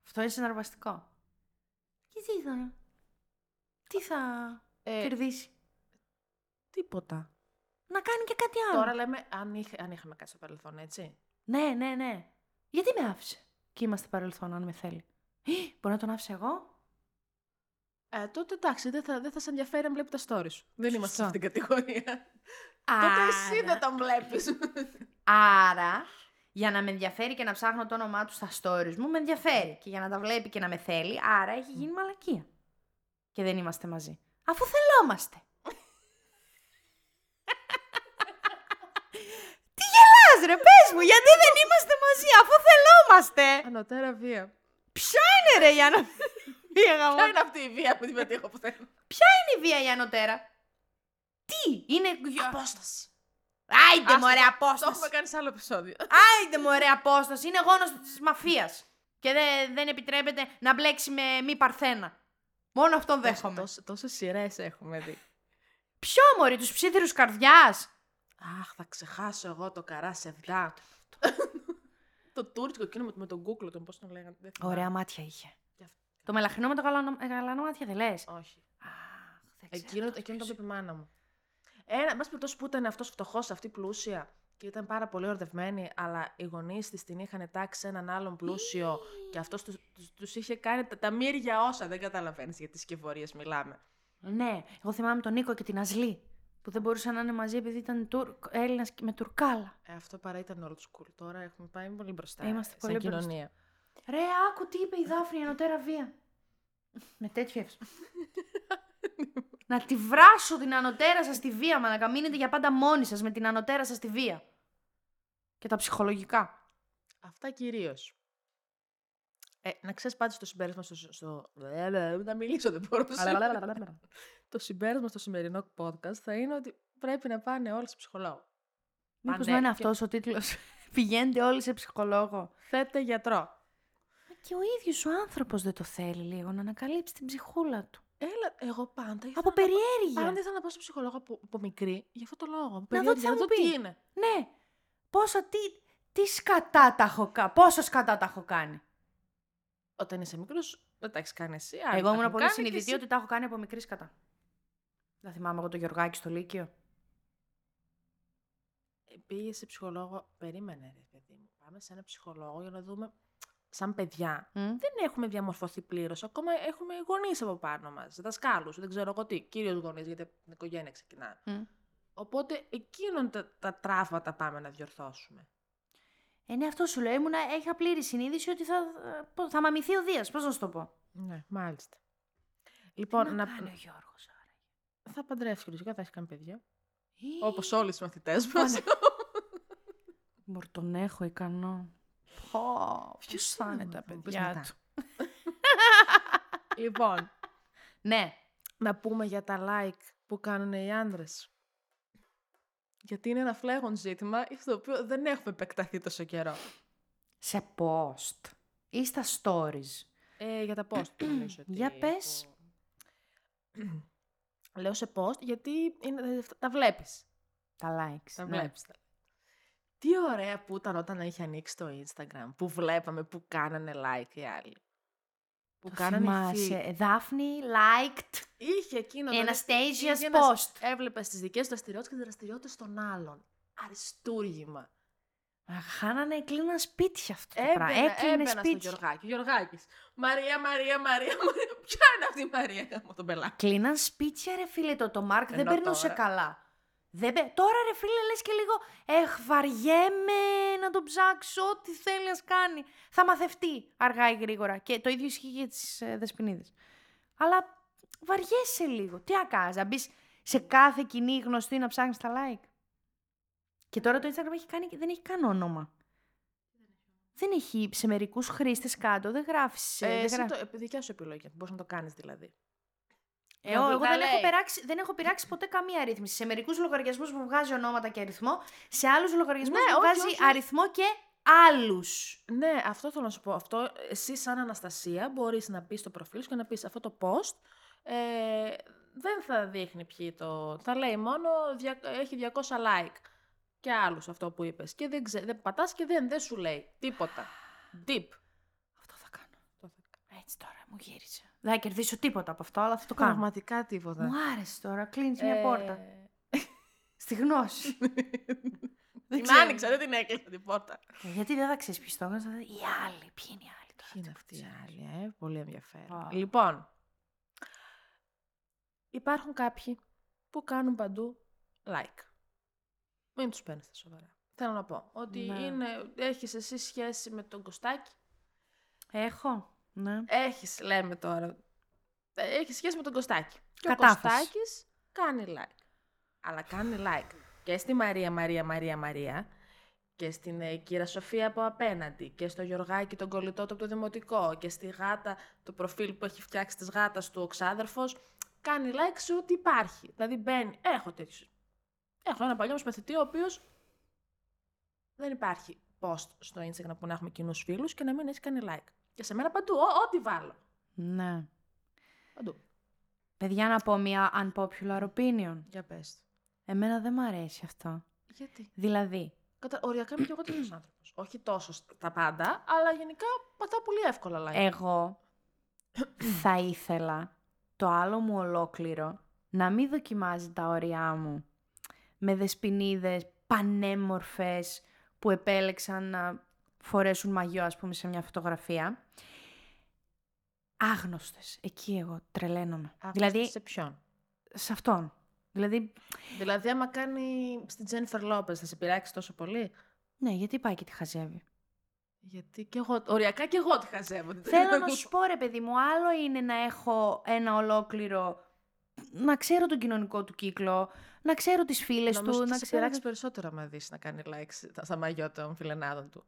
Αυτό είναι συναρπαστικό. Και τι θα... Τι θα Ε, κερδίσει; τίποτα. Να κάνει και κάτι άλλο. Τώρα λέμε αν, είχ, αν είχαμε κάτι στο παρελθόν, έτσι. Ναι, ναι, ναι. Γιατί με άφησε; Και είμαστε παρελθόν, αν με θέλει. Ε, Μπορεί να τον άφησε εγώ; Ε, τότε εντάξει, δεν θα, δεν θα σε ενδιαφέρει αν βλέπει τα stories σου. Δεν είμαστε σε Σωστό. αυτήν την κατηγορία. Τότε εσύ δεν τον βλέπεις. Άρα, για να με ενδιαφέρει και να ψάχνω το όνομά του στα stories μου, με ενδιαφέρει. Και για να τα βλέπει και να με θέλει, άρα έχει γίνει μαλακία. Και δεν είμαστε μαζί. Αφού θελόμαστε. Τι γελάς ρε, πες μου, γιατί δεν είμαστε μαζί, αφού θελόμαστε. Ανωτέρα βία. Ποια είναι ρε η ανω... Βία γαμώ. Ποια είναι αυτή η βία που την πετύχω που θέλω; Ποια είναι η βία η ανωτέρα; Τι, είναι... Απόσταση. Άιντε Άστο, μωρέ Το απόσταση. έχουμε κάνει σε άλλο επεισόδιο. Άιντε μωρέ απόσταση, είναι γόνος της μαφίας. Και δεν, δεν επιτρέπεται να μπλέξει με μη παρθένα. Μόνο αυτόν δέχομαι. Τόσες σειρές έχουμε δει. Ποιο μωρέ, τους ψήθυρους καρδιάς; Αχ, θα ξεχάσω εγώ το καρά σεβδά. το τούρκικο εκείνο με- με τον κούκλο, τον πώς τον λέγανε. δεν θυμάμαι. Ωραία μάτια είχε. Και αυτό. Το μελαχρινό με το γαλανό, ε, γαλανό μάτια δεν λες; Όχι. Αχ, δεν ξέρω. Εκείνο, εκείνο το είπε η μάνα μου. Ένα, μας περιπτώσει που ήταν αυτός φτωχός, αυτή πλούσια και ήταν πάρα πολύ ορδευμένη, αλλά οι γονείς της την είχαν τάξει σε έναν άλλον πλούσιο και αυτός τους τους είχε κάνει τα, τα μύρια όσα. Δεν καταλαβαίνεις για τις σκευωρίες μιλάμε. Ναι, εγώ θυμάμαι τον Νίκο και την Αζλή. Που δεν μπορούσαν να είναι μαζί επειδή ήταν Τουρκ, Έλληνας και με Τουρκάλα. Ε, αυτό παρά ήταν old school. Τώρα έχουμε πάει πολύ μπροστά. Είμαστε σαν πολύ μπροστά. κοινωνία. Ρε, άκου τι είπε η Δάφνη ανωτέρα βία. με τέτοιο εύσο. (laughs) να τη βράσω την ανωτέρα σας στη βία, μα να μείνετε για πάντα μόνοι σας με την ανωτέρα σας στη βία. Και τα ψυχολογικά. Αυτά κυρίως. Ε, να ξέρεις πάντω το συμπέρασμα στο. στο... Να μιλήσω δεν μπορούσα. το συμπέρασμα στο σημερινό podcast θα είναι ότι πρέπει να πάνε όλοι σε ψυχολόγο. Μήπως Πάνε να είναι και- αυτός ο τίτλος; (laughs) Πηγαίνετε όλοι σε ψυχολόγο. Θέτε γιατρό. Και ο ίδιος ο άνθρωπος δεν το θέλει λίγο να ανακαλύψει την ψυχούλα του. Έλα, εγώ πάντα. ήθελα Από να πάω- περιέργεια. Πάντα ήθελα να πάω στο ψυχολόγο από, από μικρή για αυτό το λόγο. Από Να δω τι περιέργεια, θα να μου δω τι πει. είναι. Ναι. Πόσο, τι, τι σκατά τα έχω κάνει. Πόσο σκατά τα έχω κάνει; Όταν είσαι μικρός, δεν τα έχεις κάνει εσύ. άλλοι Εγώ τα ήμουν έχουν πολύ κάνει και συνειδητή εσύ. ότι τα έχω κάνει από μικρή σκατά. Δεν θυμάμαι εγώ το Γιωργάκη στο Λύκειο. Ε, Πήγε σε ψυχολόγο. Περίμενε, ρε παιδί μου. Πάμε σε ένα ψυχολόγο για να δούμε. Σαν παιδιά, Μμ. δεν έχουμε διαμορφωθεί πλήρως. Ακόμα έχουμε γονείς από πάνω μας, δασκάλους, δεν ξέρω εγώ τι. Κυρίω γονείς, γιατί από την οικογένεια ξεκινά. Μμ. Οπότε εκείνον τα, τα τραύματα πάμε να διορθώσουμε. Ε, ναι, αυτό σου λέω. Ήμουνα, είχα πλήρη συνείδηση ότι θα, ε, πώς- θα μαμηθεί ο Δίας. Πώς να σου το πω; Ναι, μάλιστα. Λοιπόν, Τι να, κάνει ο Γιώργος άρα. θα παντρεύσει φυσικά, θα έχει κάνει παιδιά. Ή, Όπως όλοι οι μαθητές μα. Μωρ, τον έχω ικανό. Πω, ποιος θα είναι τα θα μου πεις παιδιά μετά. του; (laughs) λοιπόν, Ναι. να πούμε για τα like που κάνουν οι άντρες. Γιατί είναι ένα φλέγον ζήτημα στο οποίο δεν έχουμε επεκταθεί τόσο καιρό. Σε post ή στα stories; Ε, για τα post (clears throat) νομίζω. ότι Για πες. έχω- (clears throat) Λέω σε post γιατί είναι, τα βλέπεις. Τα likes. Τα ναι. βλέπεις. τα- Τι ωραία που ήταν όταν είχε ανοίξει το Instagram, που βλέπαμε που κάνανε like οι άλλοι. Που Το κάνανε θυμάσαι. feed. Ε, Δάφνη, liked. Είχε εκείνο Η το- Αναστasia's είχε ένας- post. Έβλεπες τις δικές του δραστηριότητες και τις δραστηριότητες των άλλων. Αριστούργημα. Μα Χάνανε, κλείναν σπίτια αυτό το πράγμα. Έμπαινα, Έκλεινε έμπαινα στο σπίτια. Γιωργάκη. Γιωργάκης. Μαρία, Μαρία, Μαρία, Μαρία. Ποια είναι αυτή η Μαρία; Με τον πελάτη. Κλείναν σπίτια, ρε φίλε, το, το Μάρκ δεν Ενώ περνούσε τώρα. καλά. Δεν πε- Τώρα, ρε φίλε, λες και λίγο, εχ, βαριέμαι να τον ψάξω, ό,τι θέλει ας κάνει. Θα μαθευτεί αργά ή γρήγορα. Και το ίδιο ισχύει για τις ε, δεσποινίδες. Αλλά βαριέσαι λίγο. Τι να κάνεις, να μπεις σε κάθε κοινή γνωστή να ψάχνεις τα like. Και τώρα το Instagram έχει κάνει, δεν έχει καν όνομα. Δεν έχει σε μερικούς χρήστες κάτω, δεν γράφεις. Ε, εσύ το, επί δικιά σου επιλογή. Μπορείς να το κάνεις δηλαδή. Ε, Να εγώ δει- να δεν έχω, λέει. περάξει, δεν έχω πειράξει ποτέ καμία ρύθμιση. Σε μερικούς λογαριασμούς μου βγάζει ονόματα και αριθμό, σε άλλους λογαριασμούς Ναι, μου όχι, βγάζει όχι. αριθμό και άλλους. Ναι, αυτό θέλω να σου πω. Αυτό, εσύ σαν Αναστασία μπορείς να μπει στο προφίλ σου και να πεις αυτό το post ε, δεν θα δείχνει ποιοι το... Θα λέει μόνο δια- έχει 200 like και άλλους αυτό που είπες. Και δεν, ξέ, δεν πατάς και δεν, δεν σου λέει τίποτα. Deep. Αυτό θα κάνω. Έτσι τώρα μου γύρισε. Δεν θα κερδίσω τίποτα από αυτό, αλλά θα το κάνω. Πραγματικά τίποτα. Μου άρεσε τώρα, κλείνεις μια Ε, πόρτα. (laughs) Στη γνώση. Την ξέρω. άνοιξα, δεν την έκλεισα την πόρτα. Ε, Γιατί δεν θα ξέρεις ποιο το έκανε, θα δεις. Οι άλλοι, ποιοι είναι οι άλλοι τώρα. Ποιοι είναι δεν αυτοί οι ξέρω. άλλοι, ε; Πολύ ενδιαφέρον. Α. Λοιπόν, υπάρχουν κάποιοι που κάνουν παντού like. Μην τους παίρνεις στα σοβαρά. Θέλω να πω ότι Ναι. είναι, έχεις εσύ σχέση με τον Κωστάκη; Έχω. Ναι. Έχεις, λέμε τώρα, ε, έχεις σχέση με τον Κωστάκη. Και Κατάφαση. ο Κωστάκης κάνει like. Αλλά κάνει like και στη Μαρία, Μαρία, Μαρία, Μαρία και στην ε, κύρα Σοφία από απέναντι και στο Γιωργάκη τον κολλητό του από το δημοτικό και στη γάτα το προφίλ που έχει φτιάξει της γάτας του ο ξάδερφος κάνει like σε ό,τι υπάρχει. Δηλαδή μπαίνει, έχω τέτοιους. Έχω ένα παλιό μου μαθητή ο οποίος δεν υπάρχει post στο Instagram που να έχουμε κοινούς φίλους και να μην έχει κάνει like. Και σε μένα παντού, ό- ό,τι βάλω. ναι. Παντού. Παιδιά, να πω μια unpopular opinion. Για πες. Εμένα δεν μ' αρέσει αυτό. Γιατί; Δηλαδή, Κατα... Οριακά είμαι και εγώ τέτοιος άνθρωπος. Όχι τόσο στα πάντα, αλλά γενικά πατάω πολύ εύκολα like. εγώ (coughs) θα ήθελα το άλλο μου ολόκληρο να μην δοκιμάζει τα όρια μου με δεσποινίδες πανέμορφες που επέλεξαν να φορέσουν μαγιό ας πούμε σε μια φωτογραφία. Άγνωστες. Εκεί εγώ τρελαίνομαι. Άγνωστη δηλαδή, Σε ποιον; σε αυτόν. Δηλαδή, Δηλαδή, άμα κάνει στην Τζένιφερ Λόπες, θα σε πειράξει τόσο πολύ; ναι, γιατί πάει και τη χαζεύει. Γιατί και εγώ. Οριακά και εγώ τη χαζεύω. την Θέλω Τζένιφερ να σου πω ρε παιδί μου, άλλο είναι να έχω ένα ολόκληρο, να ξέρω τον κοινωνικό του κύκλο, να ξέρω τις φίλες Νομίζω του, ότι να θα σε ξέρω... πειράξει περισσότερο άμα δεις να κάνει like στα- στα μαγιό των φιλενάδων του.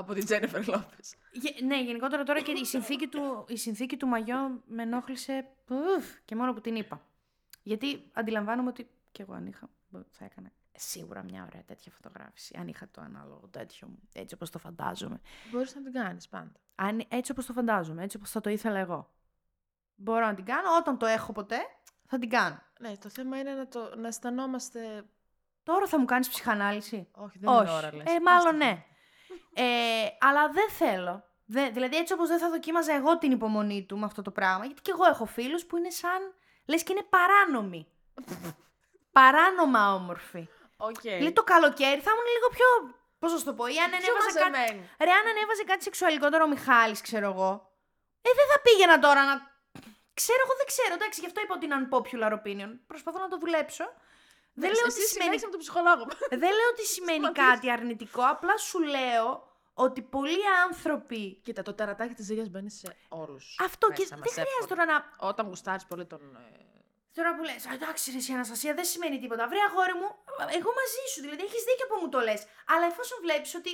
Από την Τζένιφερ Λόπες. Γε- Ναι, γενικότερα τώρα και η συνθήκη του, η συνθήκη του μαγιό με ενόχλησε ουφ, και μόνο που την είπα. Γιατί αντιλαμβάνομαι ότι κι εγώ αν είχα, θα έκανα σίγουρα μια ωραία τέτοια φωτογράφηση. Αν είχα το ανάλογο τέτοιο, έτσι όπως το φαντάζομαι. Μπορείς να την κάνεις πάντα. Αν, έτσι όπως το φαντάζομαι, έτσι όπως θα το ήθελα εγώ. Μπορώ να την κάνω, όταν το έχω ποτέ, θα την κάνω. Ναι, το θέμα είναι να, το, να αισθανόμαστε. Τώρα θα μου κάνεις ψυχανάλυση; Όχι, δεν Όχι. είναι ώρα, λες. Ε, μάλλον Άστα. ναι. Ε, αλλά δεν θέλω. Δε- δηλαδή έτσι όπως δεν θα δοκίμαζα εγώ την υπομονή του με αυτό το πράγμα. Γιατί και εγώ έχω φίλους που είναι σαν... Λες και είναι παράνομοι. Παράνομα όμορφοι. Οκ. Δηλαδή το καλοκαίρι θα ήμουν λίγο πιο... Πώς να σου το πω, ή αν Πιο ανέβαζε κάτι... μαζεμένη. Ρε, αν ανέβαζε κάτι σεξουαλικότερο ο Μιχάλης, ξέρω εγώ. Ε, δεν θα πήγαινα τώρα να... Ξέρω εγώ, δεν ξέρω. Εντάξει, γι' αυτό είπα ότι είναι unpopular opinion. Προσπαθώ να το δουλέψω. Δεν λέω, ότι Εσύ σημαίνει, συνέχισε με τον ψυχολόγο. δεν λέω ότι (laughs) σημαίνει Σταματήστε. κάτι αρνητικό. Απλά σου λέω ότι πολλοί άνθρωποι... Κοίτα, το τερατάκι της ζύγια μπαίνει σε όλου. Αυτό και δεν χρειάζεται τώρα να... Όταν γουστάρεις πολύ τον. ε, Τώρα που λες, «Α, εντάξει ρε εσύ Αναστασία, δεν σημαίνει τίποτα. Βρε αγόρι μου, εγώ μαζί σου, δηλαδή έχεις δίκιο που μου το λες. Αλλά εφόσον βλέπεις ότι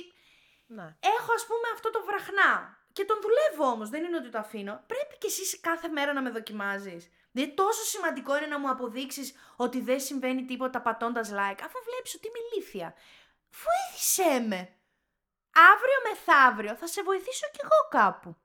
Ναι. έχω ας πούμε αυτό το βραχνά και τον δουλεύω όμως, δεν είναι ότι το αφήνω. Πρέπει κι εσύ κάθε μέρα να με δοκιμάζεις. Δηλαδή τόσο σημαντικό είναι να μου αποδείξεις ότι δεν συμβαίνει τίποτα πατώντας like, αφού βλέπεις ότι είμαι ηλίθια. Βοήθησέ με. Αύριο μεθαύριο θα σε βοηθήσω κι εγώ κάπου.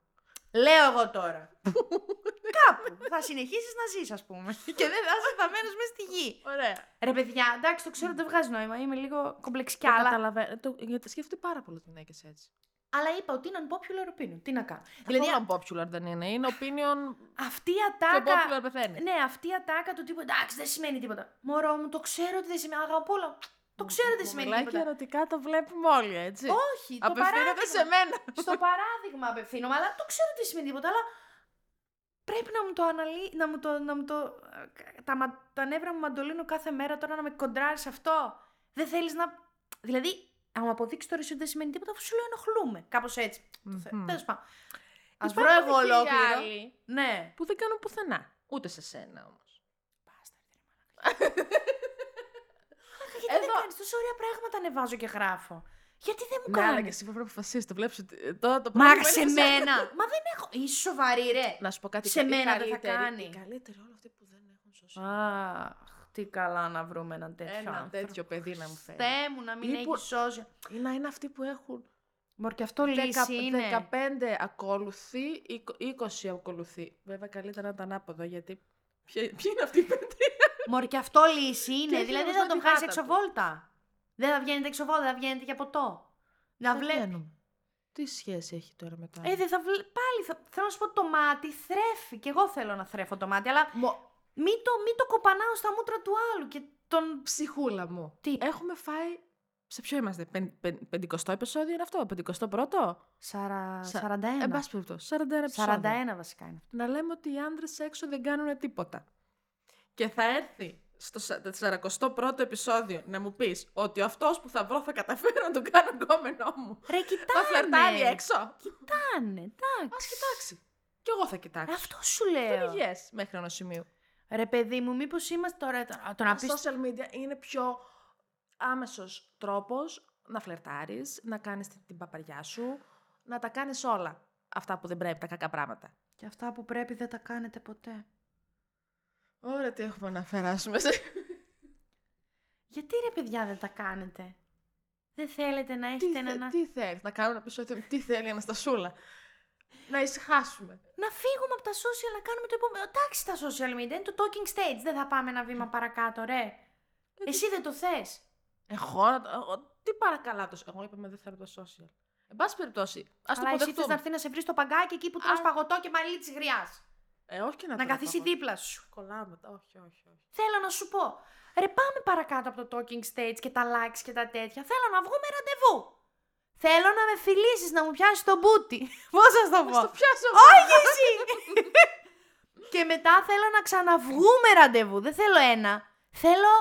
Λέω εγώ τώρα. (laughs) κάπου. θα συνεχίσεις να ζεις, ας πούμε. (laughs) και δεν θα είσαι θαμμένο μες στη γη. Ωραία. Ρε παιδιά, εντάξει, το ξέρω ότι δεν βγάζει νόημα. Είμαι λίγο κομπλεξικιά, Και αλλά καταλαβαίνω. Το, γιατί σκέφτονται πάρα πολλέ γυναίκες έτσι. Αλλά είπα ότι είναι unpopular opinion. Τι να κάνω. Δηλαδή, δηλαδή, unpopular δεν είναι. Είναι opinion. αυτή η Το ατάκα. popular πεθαίνει. Ναι, αυτή η ατάκα του τύπου εντάξει, δεν σημαίνει τίποτα. Μωρό μου, το ξέρω ότι δεν σημαίνει. Αγαπώ όλα. Το ξέρω ότι δεν Μου σημαίνει Μιλάει και τίποτα. ερωτικά το βλέπουμε όλοι, έτσι. Όχι, το Απευθύνεται παράδειγμα. σε μένα. Στο παράδειγμα απευθύνομαι, αλλά το ξέρω ότι δεν σημαίνει τίποτα. Αλλά πρέπει να μου το αναλύει, να μου το. Να μου το τα, μα- τα νεύρα μου μαντολίνουν κάθε μέρα τώρα να με κοντράρεις αυτό. Δεν θέλεις να. Δηλαδή, αν μου αποδείξεις τώρα εσύ ότι δεν σημαίνει τίποτα, αφού σου λέω ενοχλούμε. Κάπως έτσι. Μμμ. Τέλος πάντων. Α Υπάρχουν βρω εγώ και οι ολόκληρο. άλλοι Ναι. Που δεν κάνουν πουθενά. Ούτε σε σένα όμως. (laughs) Γιατί δεν Εδώ- κάνεις τόσο ωραία πράγματα ανεβάζω και γράφω. Γιατί δεν μου Ναι, αλλά κάνεις; και εσύ πρέπει να αποφασίσεις. Το βλέπεις ότι ε, τώρα το Μα πρόβλημα σε είναι σε σένα. μένα. Μα δεν έχω. Είσαι σοβαρή, ρε. Να σου πω κάτι. Σε οι μένα δεν θα καλύτεροι- κάνει. Οι καλύτεροι όλοι αυτοί που δεν έχουν σώσει. Αχ, τι καλά να βρούμε έναν τέτοιο Ένα άνθρωπο. τέτοιο παιδί να μου φέρει. Θεέ μου να μην Ή που- έχει σώσει. Ή να είναι αυτοί που έχουν Μωρ και αυτό δεκα- λύση είναι. 15 ακολουθεί, 20 ακολουθεί. Βέβαια καλύτερα να ήταν ανάποδο γιατί. Ποιοι ποιοι είναι αυτοί οι παιδί. Μωρ και αυτό λύση είναι. έχει δηλαδή δεν γνωστό θα τον τη βγάζει γάτα του. εξωβόλτα. Δεν θα βγαίνετε εξωβόλτα, θα βγαίνετε για ποτό. Να Δεν βλέπει. βγαίνουμε. Τι σχέση έχει τώρα με το Ε, δεν θα βλέ... Πάλι θα... θέλω να σου πω το μάτι θρέφει. Και εγώ θέλω να θρέφω το μάτι, αλλά Μο... μην το, μην το κοπανάω στα μούτρα του άλλου και τον. Ψυχούλα μου. Τι; Έχουμε φάει. Σε ποιο είμαστε, πεν, πεν, πεντηκοστό επεισόδιο είναι αυτό, πεντηκοστό πρώτο; Σαρα... Σα- 41. Εν πάση περιπτώσει, 41 επεισόδια. 41 βασικά είναι. Να λέμε ότι οι άντρε έξω δεν κάνουν τίποτα. Και θα έρθει στο σα- 41ο επεισόδιο να μου πεις ότι αυτός που θα βρω θα καταφέρω να τον κάνω γκόμενό μου. Ρε, Θα κοιτάνε. φλερτάρει έξω. Κοιτάνε, εντάξει. Α κοιτάξει. Κι εγώ θα κοιτάξω. Αυτό σου λέω. Υγιές μέχρι ενός σημείου. Ρε, παιδί μου, μήπως είμαστε τώρα. Το, το να Τα πει. social media είναι πιο άμεσος τρόπος να φλερτάρεις, να κάνεις την, την παπαριά σου, να τα κάνεις όλα. Αυτά που δεν πρέπει, τα κακά πράγματα. Και αυτά που πρέπει δεν τα κάνετε ποτέ. Ωραία, τι έχουμε να φεράσουμε σε... Γιατί ρε, παιδιά, δεν τα κάνετε; Δεν θέλετε να τι, έχετε θε, ένα. τι θέλεις, να κάνουμε ένα επεισόδιο, τι θέλει η Αναστασούλα. Να ησυχάσουμε. Να φύγουμε από τα social, να κάνουμε το επόμενο. Εντάξει, τα social media είναι το talking stage. Δεν θα πάμε ένα βήμα παρακάτω, ρε. Εσύ δεν το θες. Εγώ, να το- εγώ τι παρακαλά το... Εγώ είπαμε δεν θέλω το social. Εν πάση περιπτώσει, ας το Αλλά εσύ θες αποδεχτούμε. να έρθει να σε βρει το παγκάκι εκεί που τρως Α. παγωτό και μαλλί τη γριάς. Ε, όχι και να, Να το καθίσει δω. δίπλα σου. Κολλάμε, τα- όχι, όχι, όχι. Θέλω να σου πω. Ρε, πάμε παρακάτω από το talking stage και τα likes και τα τέτοια. Θέλω να βγούμε ραντεβού. Θέλω να με φιλήσεις, να μου πιάσεις το μπούτι. (laughs) Πώς θα το Να πω; στο πιάσω. Όχι εσύ! (laughs) και μετά θέλω να ξαναβγούμε ραντεβού. Δεν θέλω ένα. Θέλω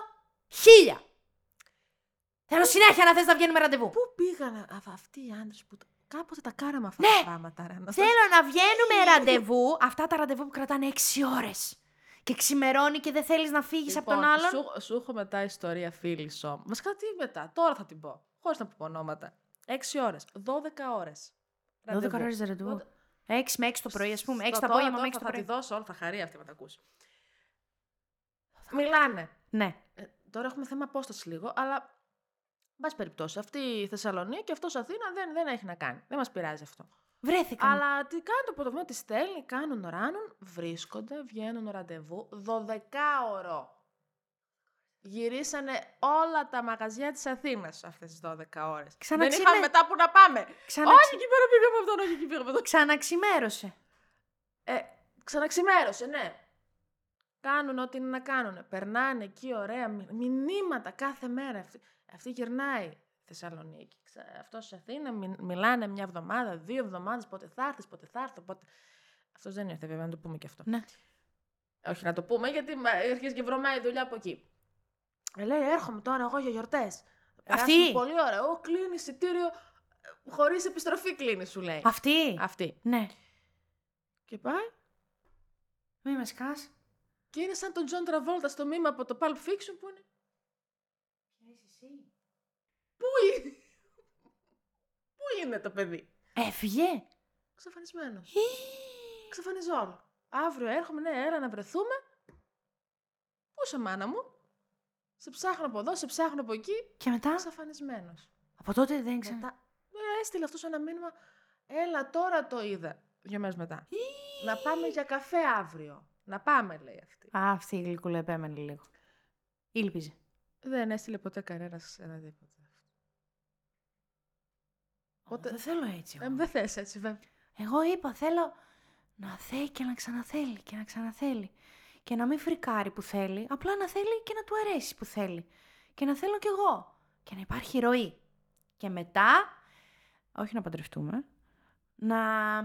χίλια. Θέλω συνέχεια να θες να βγαίνουμε ραντεβού. Πού πήγαν α- αυτοί οι άντρες που τα- κάποτε τα κάναμε αυτά Ναι. τα πράγματα. Ρε, Αναστασία. Θέλω να βγαίνουμε ραντεβού. Αυτά τα ραντεβού που κρατάνε 6 ώρες. Και ξημερώνει και δεν θέλεις να φύγεις από τον Λοιπόν, άλλον. Σου, σου έχω μετά ιστορία φίλη όμω. Βασικά τι μετά, τώρα θα την πω. Χωρίς να πω ονόματα. 6 ώρες, 12 ώρες. 12 ώρες ραντεβού. 6 με 6 το πρωί, ας πούμε. 6 το τώρα, απόγευμα τώρα με 6 το θα, θα τη πρωί. δώσω όλα, θα χαρεί αυτή να τα ακούσει. Μιλάνε. Ναι. Ε, τώρα έχουμε θέμα απόστασης λίγο, αλλά. Μπας περιπτώσει, αυτή η Θεσσαλονίκη και αυτός Αθήνα δεν, δεν έχει να κάνει. Δεν μας πειράζει αυτό. Βρέθηκαν. Αλλά τι κάνει το πρωτοβουλίο, τη στέλνει, κάνουν ράνουν, βρίσκονται, βγαίνουν ραντεβού, 12 ώρο. Γυρίσανε όλα τα μαγαζιά της Αθήνας αυτές τις 12 ώρες. Δεν Ξαναξημέ- είχαμε μετά που να πάμε. Ξαναξε- Όχι εκεί πέρα πήγαμε αυτόν, όχι εκεί πήγαμε αυτόν. Ξαναξημέρωσε. Ε, ξαναξημέρωσε, ναι. Κάνουν ό,τι είναι να κάνουν. Περνάνε εκεί ωραία μη- μηνύματα κάθε μέρα. Αυτή, αυτή γυρνάει Θεσσαλονίκη. Ξα- Αυτός σε Αθήνα μι- μιλάνε μια εβδομάδα, δύο εβδομάδες, πότε θα έρθεις, πότε θα έρθω, πότε... Αυτός δεν ήρθε βέβαια, να το πούμε και αυτό. Ναι. Όχι να το πούμε, γιατί μα- αρχίζει και βρωμάει η δουλειά από εκεί. Ε, λέει, έρχομαι τώρα εγώ για γιορτές. Αυτή; Πολύ ωραία. Ω, κλείνει εισιτήριο, ε, χωρίς επιστροφή κλείνει, σου λέει. Αυτή; Αυτή. Ναι. Και πάει Μη με σκας. και είναι σαν τον Τζον Τραβόλτα στο meme από το Pulp Fiction που είναι. Πού είναι, (laughs) Πού είναι το παιδί; Έφυγε; Εξαφανισμένο. Εξαφανιζόλ. Αύριο έρχομαι, ναι, έλα να βρεθούμε. Πού είσαι, μάνα μου; Σε ψάχνω από εδώ, σε ψάχνω από εκεί. Και μετά, Εξαφανισμένος. από τότε δεν ξέρω. Μετά ε, έστειλε αυτός ένα μήνυμα. Έλα, τώρα το είδα. Δύο μέρες μετά. Να πάμε για καφέ αύριο. Να πάμε, λέει αυτή. Α, αυτή η γλυκούλα επέμενε λίγο. Ήλπιζε. Δεν έστειλε ποτέ κανένα ένα τίποτα. Οπότε... Δεν θέλω έτσι. Ε, εγώ. δεν θες έτσι, βέβαια. Εγώ είπα, θέλω να θέλει και να ξαναθέλει και να ξαναθέλει. Και να μην φρικάρει που θέλει, απλά να θέλει και να του αρέσει που θέλει. Και να θέλω κι εγώ. Και να υπάρχει ροή. Και μετά, όχι να παντρευτούμε, να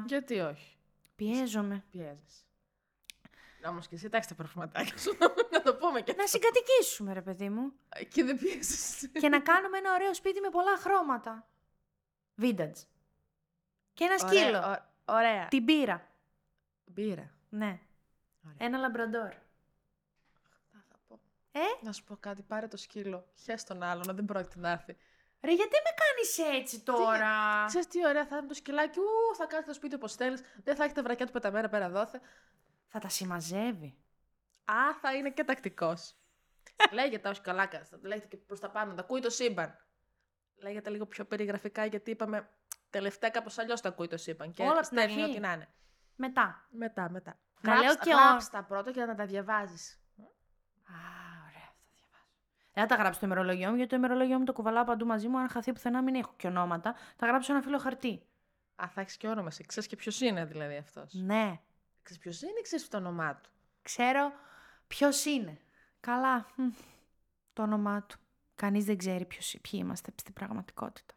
Γιατί όχι; πιέζομαι. Πιέζεσαι. Όμως και εσύ, εντάξει τα παρφουματάκια σου, να το πούμε και να αυτό. συγκατοικήσουμε, ρε παιδί μου. Και δεν πιέζεσαι. και να κάνουμε ένα ωραίο σπίτι με πολλά χρώματα. Vintage. Και ένα σκύλο. Ωραία. ω- ωραία. Την πύρα. Μπύρα. Ναι. Ωραία. Ένα λαμπραντόρ. Θα, θα πω. Ε; Να σου πω κάτι, πάρε το σκύλο. Χες τον άλλον, δεν πρόκειται να έρθει. Ρε, γιατί με κάνεις έτσι τώρα; Ξέρεις τι ωραία θα είναι το σκυλάκι, ου, θα κάνει το σπίτι όπως θέλεις. Δεν θα έχει τα βρακιά του πεταμένα πέρα δόθε. Θα τα συμμαζεύει. Α, θα είναι και τακτικός. (laughs) Λέγεται ως καλάκα, λέγεται και προς τα πάνω, τα ακούει το σύμπαν. Λέγεται λίγο πιο περιγραφικά γιατί είπαμε τελευταία κάπως αλλιώς τα ακούει το σύμπαν. Και Όλα από την στέλνει αρχή. ό,τι να είναι. Μετά. Μετά, μετά. Να λέω Γράψ- και ο- γράψ' τα πρώτα και να τα διαβάζεις. Α, ωραία, θα διαβάσω. Δεν θα τα γράψω στο ημερολόγιο μου, γιατί το ημερολόγιο μου το κουβαλάω παντού μαζί μου. Αν χαθεί πουθενά, μην έχω και ονόματα. Θα γράψω ένα φύλλο χαρτί. Α, θα έχεις και όνομα εσύ. Ξέρεις και ποιος είναι δηλαδή αυτός. Ναι, Ξέρεις ποιος είναι ή ξέρεις το όνομά του. ξέρω ποιος είναι. Καλά. μμ, Το όνομά του. Κανείς δεν ξέρει ποιος, ποιοι είμαστε στην πραγματικότητα.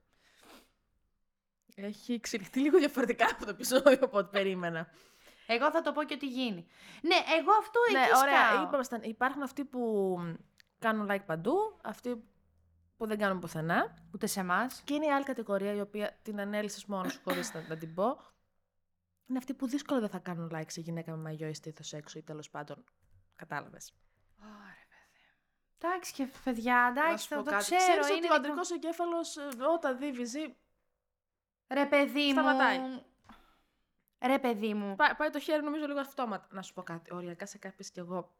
Έχει εξελιχθεί λίγο διαφορετικά από το επεισόδιο από ό,τι περίμενα. Εγώ θα το πω και τι γίνει. Ναι, εγώ αυτό ναι, εκεί ωραία. σκάω. Είπαμε, στα- υπάρχουν αυτοί που κάνουν like παντού, αυτοί που δεν κάνουν πουθενά. Ούτε σε εμάς. Και είναι η άλλη κατηγορία, η οποία την ανέλησες μόνος σου χωρίς να, να την πω. Είναι αυτοί που δύσκολα δεν θα κάνουν like σε γυναίκα με μαγιό ή στήθος έξω ή τέλος πάντων. Κατάλαβες. Ωραία, παιδί. Εντάξει και παιδιά, εντάξει, το, το ξέρω. Ξέρεις είναι ότι ο δικό- αντρικός εγκέφαλο όταν δει βυζί, Ρε παιδί Σταματάει. μου. Ρε παιδί μου. πά- πάει το χέρι νομίζω λίγο αυτόματα. Να σου πω κάτι. Οριακά σε κάποιες κι εγώ.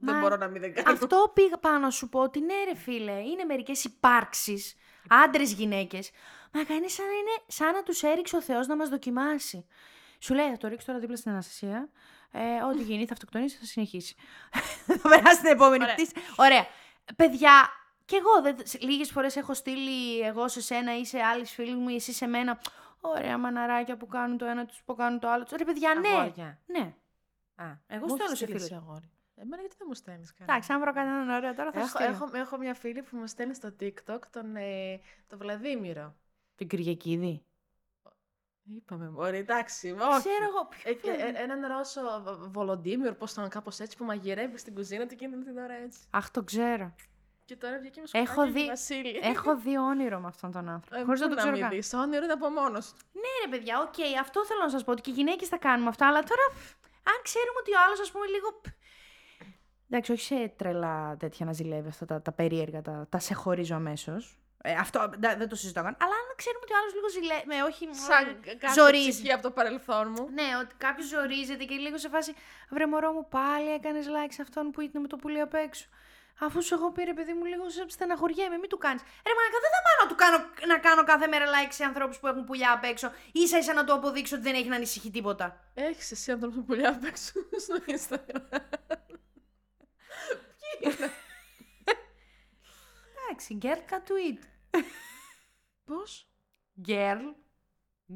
Δεν Μα μπορώ να μην δεν κάνω. Αυτό πήγα πάνω να σου πω ότι ναι, ρε φίλε, είναι μερικές υπάρξεις, άντρες γυναίκες. Μα κάνει σαν να, είναι, σαν να τους έριξε ο Θεός να μας δοκιμάσει. Σου λέει, θα το ρίξω τώρα δίπλα στην Αναστασία. Ε, ό,τι γίνει, θα αυτοκτονήσει, θα συνεχίσει. (laughs) θα περάσει στην επόμενη Ωραία. πτήση. Ωραία. Παιδιά, κι εγώ δεν, λίγες φορές έχω στείλει εγώ σε σένα ή σε άλλες φίλοι μου ή εσύ σε μένα. Ωραία μαναράκια που κάνουν το ένα τους που κάνουν το άλλο τους. Ρε παιδιά, ναι. Αγόρια. Ναι. Α, Εγώ μου στέλνω έχεις σε στείλει φίλους. εσύ αγόρι. Εμένα γιατί δεν μου στέλνεις κανένα; Εντάξει, αν βρω κανέναν ωραίο τώρα θα σου Έχω, στείλω. έχω, έχω μια φίλη που μου στέλνει στο TikTok τον, ε, τον Βλαδίμηρο. Την Κυριακίδη. Είπαμε, μωρή, εντάξει, όχι. Ξέρω εγώ ποιο. Ε, ε, ε, έναν Ρώσο Β- Βολοντίμιρο, πώς τον κάπως έτσι, που μαγειρεύει στην κουζίνα του και είναι την ώρα έτσι. Αχ, το ξέρω. Και τώρα βγήκε με Έχω σκουπάκι δει- η Βασίλη. Έχω δει όνειρο με αυτόν τον άνθρωπο. Ε, Χωρίς να πού το ξέρω μην καν. δεις, όνειρο είναι από μόνος του. Ναι, ρε παιδιά, οκ, αυτό θέλω να σας πω. Ότι και οι γυναίκες τα κάνουμε αυτά, αλλά τώρα αν ξέρουμε ότι ο άλλος, ας πούμε, λίγο. Εντάξει, όχι σε τρελά τέτοια να ζηλεύει αυτά τα, τα περίεργα, τα, τα σε χωρίζω αμέσως. Ε, αυτό ντα- δεν το συζητώ καν. Αλλά αν ξέρουμε ότι ο άλλος λίγο ζηλεύει. Με, όχι. Σαν κάτι ζορίζει. ψυχή από το παρελθόν μου. Ναι, ότι κάποιος ζορίζεται και λίγο σε φάση. Βρε μωρό μου, πάλι έκανες like σε αυτόν που ήταν με το πουλί απ' έξω. Αφού σου έχω πει, ρε παιδί μου, λίγο σε στεναχωριέμαι, μην του κάνεις. Ρε μαλάκα, δεν θα πάω να του κάνω, να κάνω κάθε μέρα like σε ανθρώπους που έχουν πουλιά απ' έξω. σα ίσα να του αποδείξω ότι δεν έχει να ανησυχεί τίποτα. Έχεις εσύ ανθρώπους με πουλιά απ' έξω (laughs) στο Instagram. (laughs) Ποιοι είναι; Εντάξει, girl got to eat. Πώς; Girl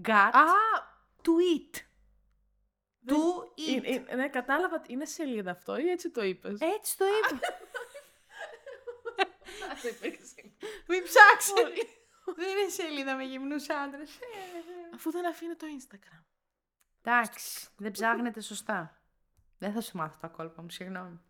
got Α, to eat. Δεν- To eat. ε, ε, ναι, κατάλαβα. Είναι σελίδα αυτό ή έτσι το είπες; Έτσι το είπα. (laughs) Αυτό υπήρχε σελίδα. Μην ψάξεις. δεν είναι σελίδα με γυμνούς άντρες. Αφού δεν αφήνει το Instagram. Εντάξει, δεν ψάχνετε σωστά. Δεν θα σου μάθω τα κόλπα μου, συγγνώμη.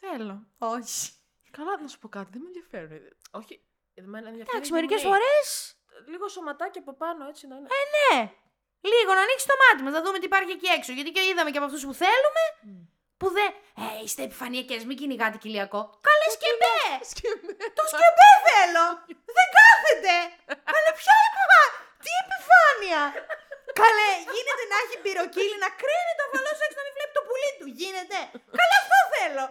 Θέλω. Όχι. Καλά, να σου πω κάτι, δεν με ενδιαφέρει. Όχι, εμένα ενδιαφέρει. Εντάξει, οι μερικές γυμνοί. φορές. Λίγο σωματάκι από πάνω, έτσι να είναι. Ναι. Λίγο να ανοίξει το μάτι μας, να δούμε τι υπάρχει εκεί έξω. Γιατί και είδαμε και από αυτούς που θέλουμε, Μμ. που δεν. Ε, είστε επιφανειακές, μην κυνηγάτε κοιλιακό. Καλέ σκεμπέ! Σκεμέ. Το σκεμπέ θέλω! δεν κάθεται! Αλλά ποια επιφάνεια! Τι επιφάνεια! Καλέ, γίνεται να έχει πυροκύλι, να κρίνει το αφαλό έξω να μην βλέπει το πουλί του. Γίνεται. Καλέ, αυτό θέλω.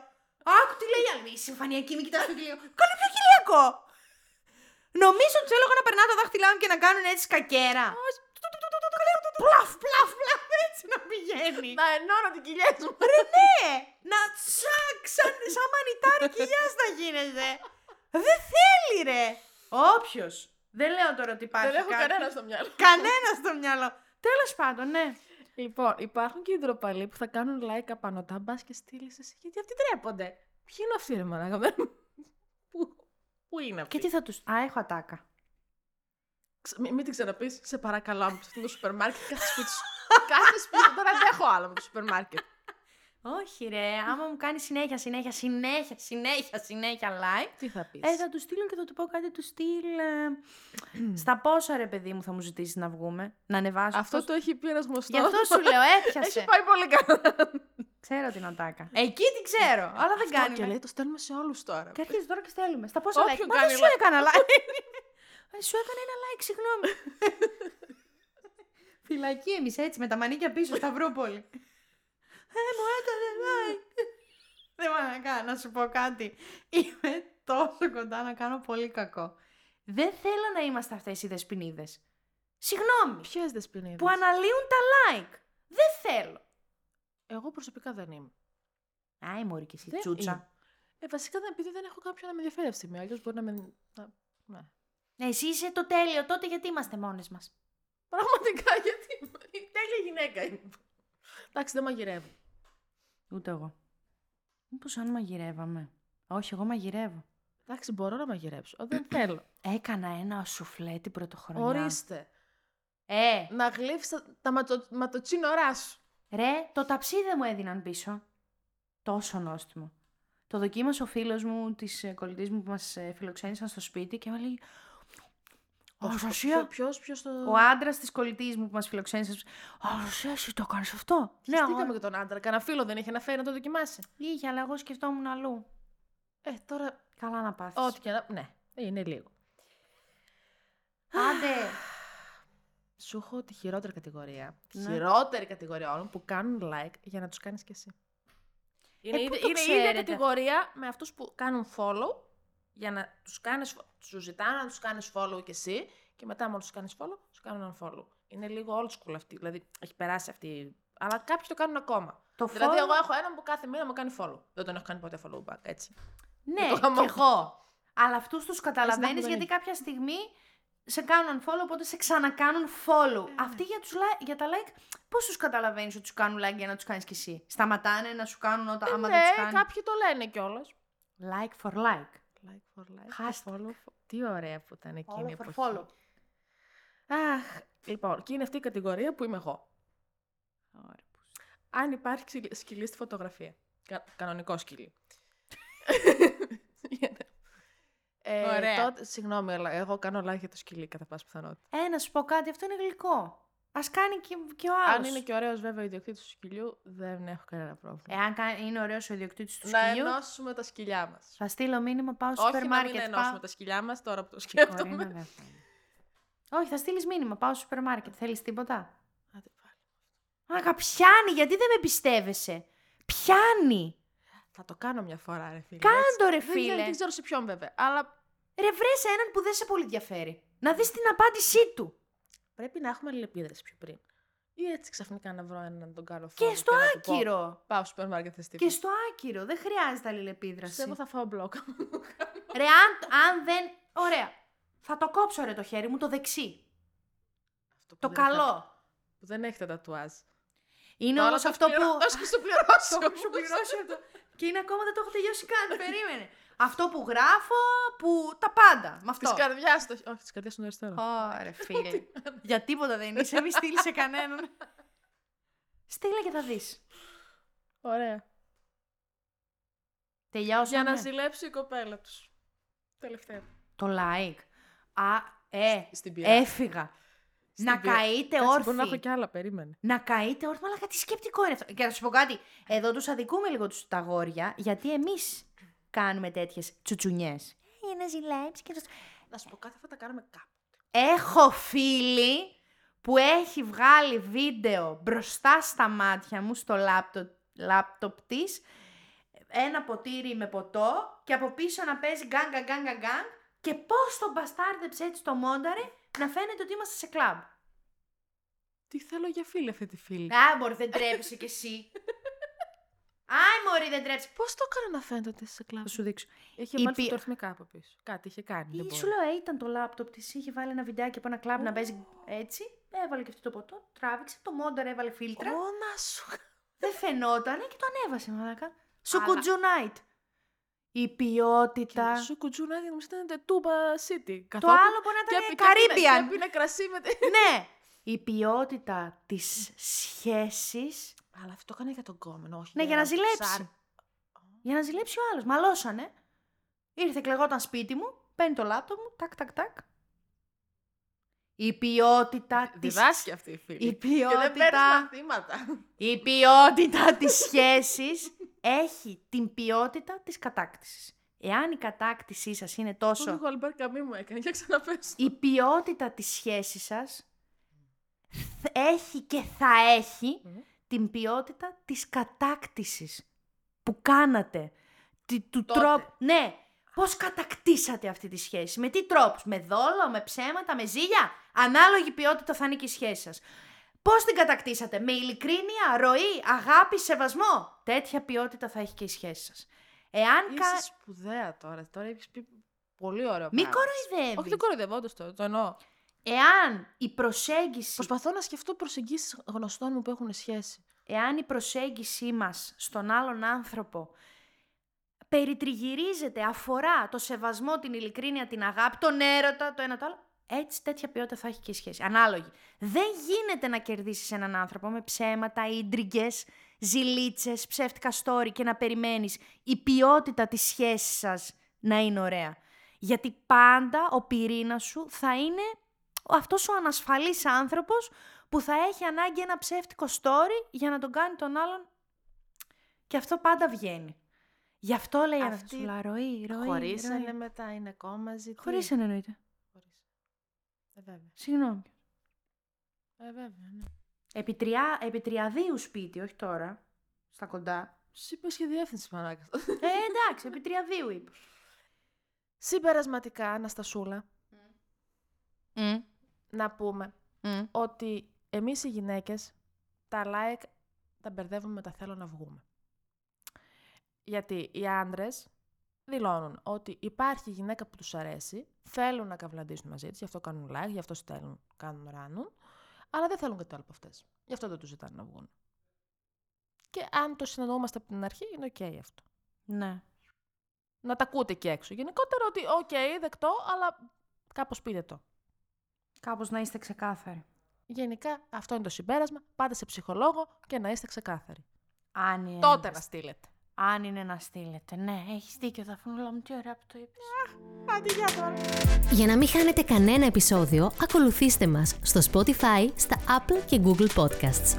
Άκου τι λέει η άλλη. Συμφωνιακή, μην κοιτάς το κοιλίο. Καλέ, πιο χιλιακό. Νομίζω ότι θέλω εγώ να περνάω τα δάχτυλά μου και να κάνουν έτσι σκακέρα. Πλαφ, πλαφ, πλαφ, έτσι να πηγαίνει. Να ενώνω την κοιλιά μου. Ρε ναι! Να τσακ, σαν, σαν μανιτάρι κοιλιάς να γίνεται. Δεν θέλει ρε. Όποιος. Δεν λέω τώρα ότι υπάρχει Δεν έχω κάποιος. κανένα στο μυαλό. Κανένα στο μυαλό. Τέλος πάντων, ναι. Λοιπόν, υπάρχουν και οι ντροπαλοί που θα κάνουν like απανωτά, μπας και στείλεις εσύ. Γιατί αυτοί τρέπονται. Ποιοι είναι αυτοί, ρε μαλάκα. δεν- Πού, πού είναι αυτοί; Και τι θα τους... Α, έχω ατάκα. Ξε- Μην, μην την ξαναπείς, σε παρακαλώ, από αυτό το σούπερ μάρκετ. Κάθε σπίτι σου. Κάθε σπίτι σου. Δεν αντέχω άλλο με το σούπερ μάρκετ. Όχι ρε, άμα μου κάνει συνέχεια, συνέχεια, συνέχεια, συνέχεια, συνέχεια like, Τι θα πεις; ε, θα του στείλω και θα του πω κάτι του στυλ. ε, (clears throat) στα πόσα ρε παιδί μου θα μου ζητήσεις να βγούμε, να ανεβάσω. Αυτό το έχει πει ένας γνωστός. Γι' αυτό σου (laughs) λέω, έπιασε. Έχει πάει πολύ καλά. Ξέρω την ατάκα. Εκεί την ξέρω, αλλά δεν Αυτό κάνει. Και λέει, το στέλνουμε σε όλους τώρα. Και αρχίζει τώρα και στέλνουμε. Στα πόσα like. Όποιον Μα δεν κάνει σου like. έκανα like. (laughs) Ε, σου έκανα ένα like, συγγνώμη. (laughs) Φυλακή εμείς έτσι με τα μανίκια πίσω Σταυρούπολη. Ε, μου έκανε like. Δεν μαλακά, να σου πω κάτι. Είμαι τόσο κοντά να κάνω πολύ κακό. Δεν θέλω να είμαστε αυτές οι δεσποινίδες. Συγγνώμη. Ποιες δεσποινίδες; Που αναλύουν τα like. Δεν θέλω. Εγώ προσωπικά δεν είμαι. Άι, μωρή και εσύ, Δεν τσούτσα. είμαι. Ε, βασικά δεν, επειδή δεν έχω κάποιον να με ενδιαφέρει αυτή τη στιγμή. Αλλιώς μπορεί να με. Να... Ναι. Ναι, εσύ είσαι το τέλειο, τότε γιατί είμαστε μόνες μας; Πραγματικά γιατί. Η τέλεια γυναίκα είμαι. Εντάξει, δεν μαγειρεύω. Ούτε εγώ. Μήπως αν μαγειρεύαμε. Όχι, εγώ μαγειρεύω. Εντάξει, μπορώ να μαγειρέψω. Ε, δεν θέλω. Έκανα ένα σουφλέ την πρωτοχρονιά. Ορίστε. Ε, Να γλύφει τα, τα ματο, ματοτσίνορά σου. ρε, το ταψί δεν μου έδιναν πίσω. Τόσο νόστιμο. Το δοκίμασε ο φίλος μου της ε, κολλητής μου που μας ε, φιλοξένησαν στο σπίτι και μου λέει Αναστασία, Ποιο, ποιος το. ο άντρας της κολλητής μου που μας φιλοξένησε. Αναστασία, εσύ το έκανε αυτό. Ναι, Χιστήκαμε αγόρι. και τον άντρα. Κανένα φίλο δεν είχε να φέρει να το δοκιμάσει. Είχε, αλλά εγώ σκεφτόμουν αλλού. Ε, τώρα. Καλά να πάθεις. Ό,τι και να. Ναι, είναι λίγο. Άντε. (sighs) Σου έχω τη χειρότερη κατηγορία. Τη Ναι. χειρότερη κατηγορία όλων που κάνουν like για να τους κάνεις κι εσύ. Είναι, πού ίδια- το είναι η ίδια ξέρετε; κατηγορία με αυτούς που κάνουν follow για να τους κάνεις. Σου ζητάνε να τους κάνεις follow κι εσύ και μετά, μόλις τους κάνεις follow, σου κάνουν unfollow. Είναι λίγο old school αυτή. Δηλαδή, έχει περάσει αυτή. Αλλά κάποιοι το κάνουν ακόμα. Το Δηλαδή, follow- εγώ έχω έναν που κάθε μήνα μου κάνει follow. Δεν τον έχω κάνει ποτέ follow back, έτσι. Ναι, το χαμό. κι εγώ. Αλλά αυτούς τους καταλαβαίνεις δεν γιατί έχει. κάποια στιγμή σε κάνουν follow, οπότε σε ξανακάνουν follow. Ε, Αυτοί για, τους, li- για τα like, πώς τους καταλαβαίνεις ότι τους κάνουν like για να τους κάνεις κι εσύ; Σταματάνε να σου κάνουν όταν άμα δεν ναι, τους κάνει. κάποιοι το λένε κιόλας. Like for like. Like for like. Hashtag. Follow for... Τι ωραία που ήταν εκείνη η Follow for εποχή. follow. Αχ, λοιπόν, και είναι αυτή η κατηγορία που είμαι εγώ. Αν υπάρχει ξυλ- σκυλί στη φωτογραφία. Κα- κανονικό σκυλί. (laughs) ε, Ωραία. Τότε, συγγνώμη, αλλά εγώ κάνω like για το σκυλί κατά πάσα πιθανότητα. Ε, να σου πω κάτι, αυτό είναι γλυκό. Α κάνει και, και ο άλλος. Αν είναι και ωραίος βέβαια ο ιδιοκτήτης του σκυλιού, δεν έχω κανένα πρόβλημα. Εάν κα- είναι ωραίος ο ιδιοκτήτης του να σκυλιού, ενώσουμε τα σκυλιά μας. θα στείλω μήνυμα, πάω στο Όχι σούπερ να μην μάρκετ. ενώσουμε Πάω... τα σκυλιά μας τώρα που το Ωραία, σκέφτομαι. βέβαια. Όχι, θα στείλεις μήνυμα, πάω στο σούπερ μάρκετ. Θέλεις τίποτα; Άντε πάλι. Άκα, πιάνει, γιατί δεν με πιστεύεσαι. Πιάνει. Θα το κάνω μια φορά, ρε φίλε. Κάντο, ρε Δεν ξέρω, φίλε. δεν ξέρω σε ποιον βέβαια. Αλλά Ρε, βρες έναν που δεν σε πολύ ενδιαφέρει. Να δεις την απάντησή του. Πρέπει να έχουμε αλληλεπίδραση πιο πριν. Ή έτσι ξαφνικά να βρω έναν να τον κάνω Και follow στο να του πω, άκυρο. Πάω στο σούπερ μάρκετ θες Και τίποτα. στο άκυρο. Δεν χρειάζεται αλληλεπίδραση. Πιστεύω θα φάω μπλοκ. Ρε, αν, αν δεν... Ωραία. Θα το κόψω ρε το χέρι μου, το δεξί. Αυτό που Το δεν καλό. έχετε- Που δεν έχετε τατουάζ. Είναι Τώρα όμως το αυτό πληρω- που... Το έχεις το πληρώσει. Το έχω σου πληρώσει (laughs) αυτό. Και είναι ακόμα δεν το έχω τελειώσει καν. (laughs) Περίμενε. Αυτό που γράφω, που τα πάντα. Με αυτό. Της καρδιάς το. Όχι, της καρδιάς του αριστερό. Ωρε (laughs) φίλε. Για τίποτα δεν είσαι, μη στείλεις σε κανέναν. Στείλε και θα δεις. Ωραία. Τελειώσαμε. Για να ζηλέψει η κοπέλα τους. Τελευταία. Το like. Α, ε, Στην πειρά. έφυγα. Στην να πειρα- καείτε Κάτσε, Μπορεί να έχω όρθιοι. κι άλλα, περίμενε. Να καείτε όρθιοι. Αλλά κάτι σκεπτικό είναι αυτό. Και να σου πω κάτι. Εδώ τους αδικούμε λίγο τους τα αγόρια, γιατί εμείς κάνουμε τέτοιες τσουτσουνιές. Για να ζηλέψει και να... Να σου πω κάτι, θα τα κάνουμε κάπου. Έχω φίλοι που έχει βγάλει βίντεο μπροστά στα μάτια μου στο λάπτοπ, λάπτοπ της, ένα ποτήρι με ποτό και από πίσω να παίζει γκάν γκάν γκάν γκάν γκάν και πώς τον μπαστάρδεψε έτσι το μόνταρε να φαίνεται ότι είμαστε σε κλαμπ. Τι θέλω για φίλη αυτή τη φίλη. Α, μωρή, δεν τρέπεσαι κι εσύ. (laughs) Άι, μωρή, δεν τρέπεσαι. Πώς το έκανε να φαίνεται ότι είσαι σε κλαμπ; Θα σου δείξω. Είχε Η βάλει πι- φωτορυθμικά από πίσω. Κάτι είχε κάνει. δεν Ή μπορεί. σου λέω, ε, ήταν το λάπτοπ της, είχε βάλει ένα βιντεάκι από ένα κλαμπ να παίζει έτσι. Έβαλε και αυτό το ποτό, τράβηξε, το μόνταρ έβαλε φίλτρα. Ω, να σου. Δεν φαινότανε και το ανέβασε, μαλάκα. Αλλά- Σουκουτζού night. Η ποιότητα. Σου κουτζούνα γιατί μου ήταν Τούμπα City. Το άλλο μπορεί να ήταν Και Caribbean. πίνε κρασί με. τη- ναι. (laughs) Η ποιότητα της σχέσης Αλλά αυτό το έκανε για τον κόμενο, όχι. Ναι, για να ένα ζηλέψει. ψάρι. για να ζηλέψει ο άλλος. Μαλώσανε. Ήρθε, κλεγόταν σπίτι μου, παίρνει το λάπτοπ μου, τάκ, τάκ, τάκ. Η ποιότητα της... Διδάσκει αυτή η φίλη. Η Και δεν παίρνει ποιότητα... μαθήματα. Η ποιότητα της σχέσης έχει την ποιότητα της κατάκτησης. Εάν η κατάκτησή σας είναι τόσο... Τόσο. Ο Αλμπέρ Καμί μου έκανε. Για ξαναπες. η ποιότητα της σχέσης σας θ- έχει και θα έχει Μμμ. Την ποιότητα της κατάκτησης που κάνατε. Τι- του Τότε. τρόπου. Ναι, πώς κατακτήσατε αυτή τη σχέση; Με τι τρόπους; Με δόλο, με ψέματα, με ζήλια; Ανάλογη ποιότητα θα είναι και η σχέση σας. Πώς την κατακτήσατε; Με ειλικρίνεια, ροή, αγάπη, σεβασμό; Τέτοια ποιότητα θα έχει και η σχέση σας. Εάν κα... Είσαι σπουδαία τώρα. Τώρα έχεις πει πολύ ωραίο Μη πράγμα. κοροϊδεύεις. Όχι, δεν κοροϊδεύω, όντως το, το εννοώ. Εάν η προσέγγιση Προσπαθώ να σκεφτώ προσεγγίσεις γνωστών μου που έχουν σχέση. εάν η προσέγγιση μας στον άλλον άνθρωπο περιτριγυρίζεται, αφορά το σεβασμό, την ειλικρίνεια, την αγάπη, τον έρωτα, το ένα το άλλο, έτσι τέτοια ποιότητα θα έχει και η σχέση. Ανάλογη. Δεν γίνεται να κερδίσεις έναν άνθρωπο με ψέματα, ίντριγκες, ζηλίτσες, ψεύτικα story και να περιμένεις η ποιότητα της σχέσης σας να είναι ωραία. Γιατί πάντα ο πυρήνας σου θα είναι ο- αυτός ο ανασφαλής άνθρωπος που θα έχει ανάγκη ένα ψεύτικο story για να τον κάνει τον άλλον και αυτό πάντα βγαίνει. Γι' αυτό λέει η Αυτοί Αναστασούλα, ροή, ροή, Χωρίσανε ροή. μετά, είναι ακόμα μαζί. τι; Χωρίσανε εννοείται. Χωρίσανε. Ε, βέβαια. Συγγνώμη. Ε, βέβαια, ναι. Επί, τριά, επί τριαδίου σπίτι, όχι τώρα, στα κοντά. Σου είπες και διεύθυνση, μαλάκα. ε, εντάξει, επί τριαδίου είπα. Συμπερασματικά, Αναστασούλα, να πούμε ότι εμείς οι γυναίκες τα like τα μπερδεύουμε με τα θέλω να βγούμε. Γιατί οι άντρες δηλώνουν ότι υπάρχει γυναίκα που τους αρέσει, θέλουν να καυλαντήσουν μαζί της, γι' αυτό κάνουν like, γι' αυτό στέλνουν, κάνουν, ράνουν, αλλά δεν θέλουν κάτι άλλο από αυτές. Γι' αυτό δεν τους ζητάνε να βγουν. Και αν το συνεννοούμαστε από την αρχή, είναι οκ αυτό. Ναι. Να τα ακούτε εκεί έξω. Γενικότερα ότι, οκ, δεκτό, αλλά κάπως πείτε το. Κάπως να είστε ξεκάθαροι. Γενικά, αυτό είναι το συμπέρασμα. Πάτε σε ψυχολόγο και να είστε ξεκάθαροι. Αν είναι, Τότε να στείλετε. αν είναι να στείλετε. Ναι, έχεις δίκιο, Δαφνούλα μου, τι ωραία που το είπες. Άντε, γεια τώρα. Για να μην χάνετε κανένα επεισόδιο, ακολουθήστε μας στο Spotify, στα Apple και Google Podcasts.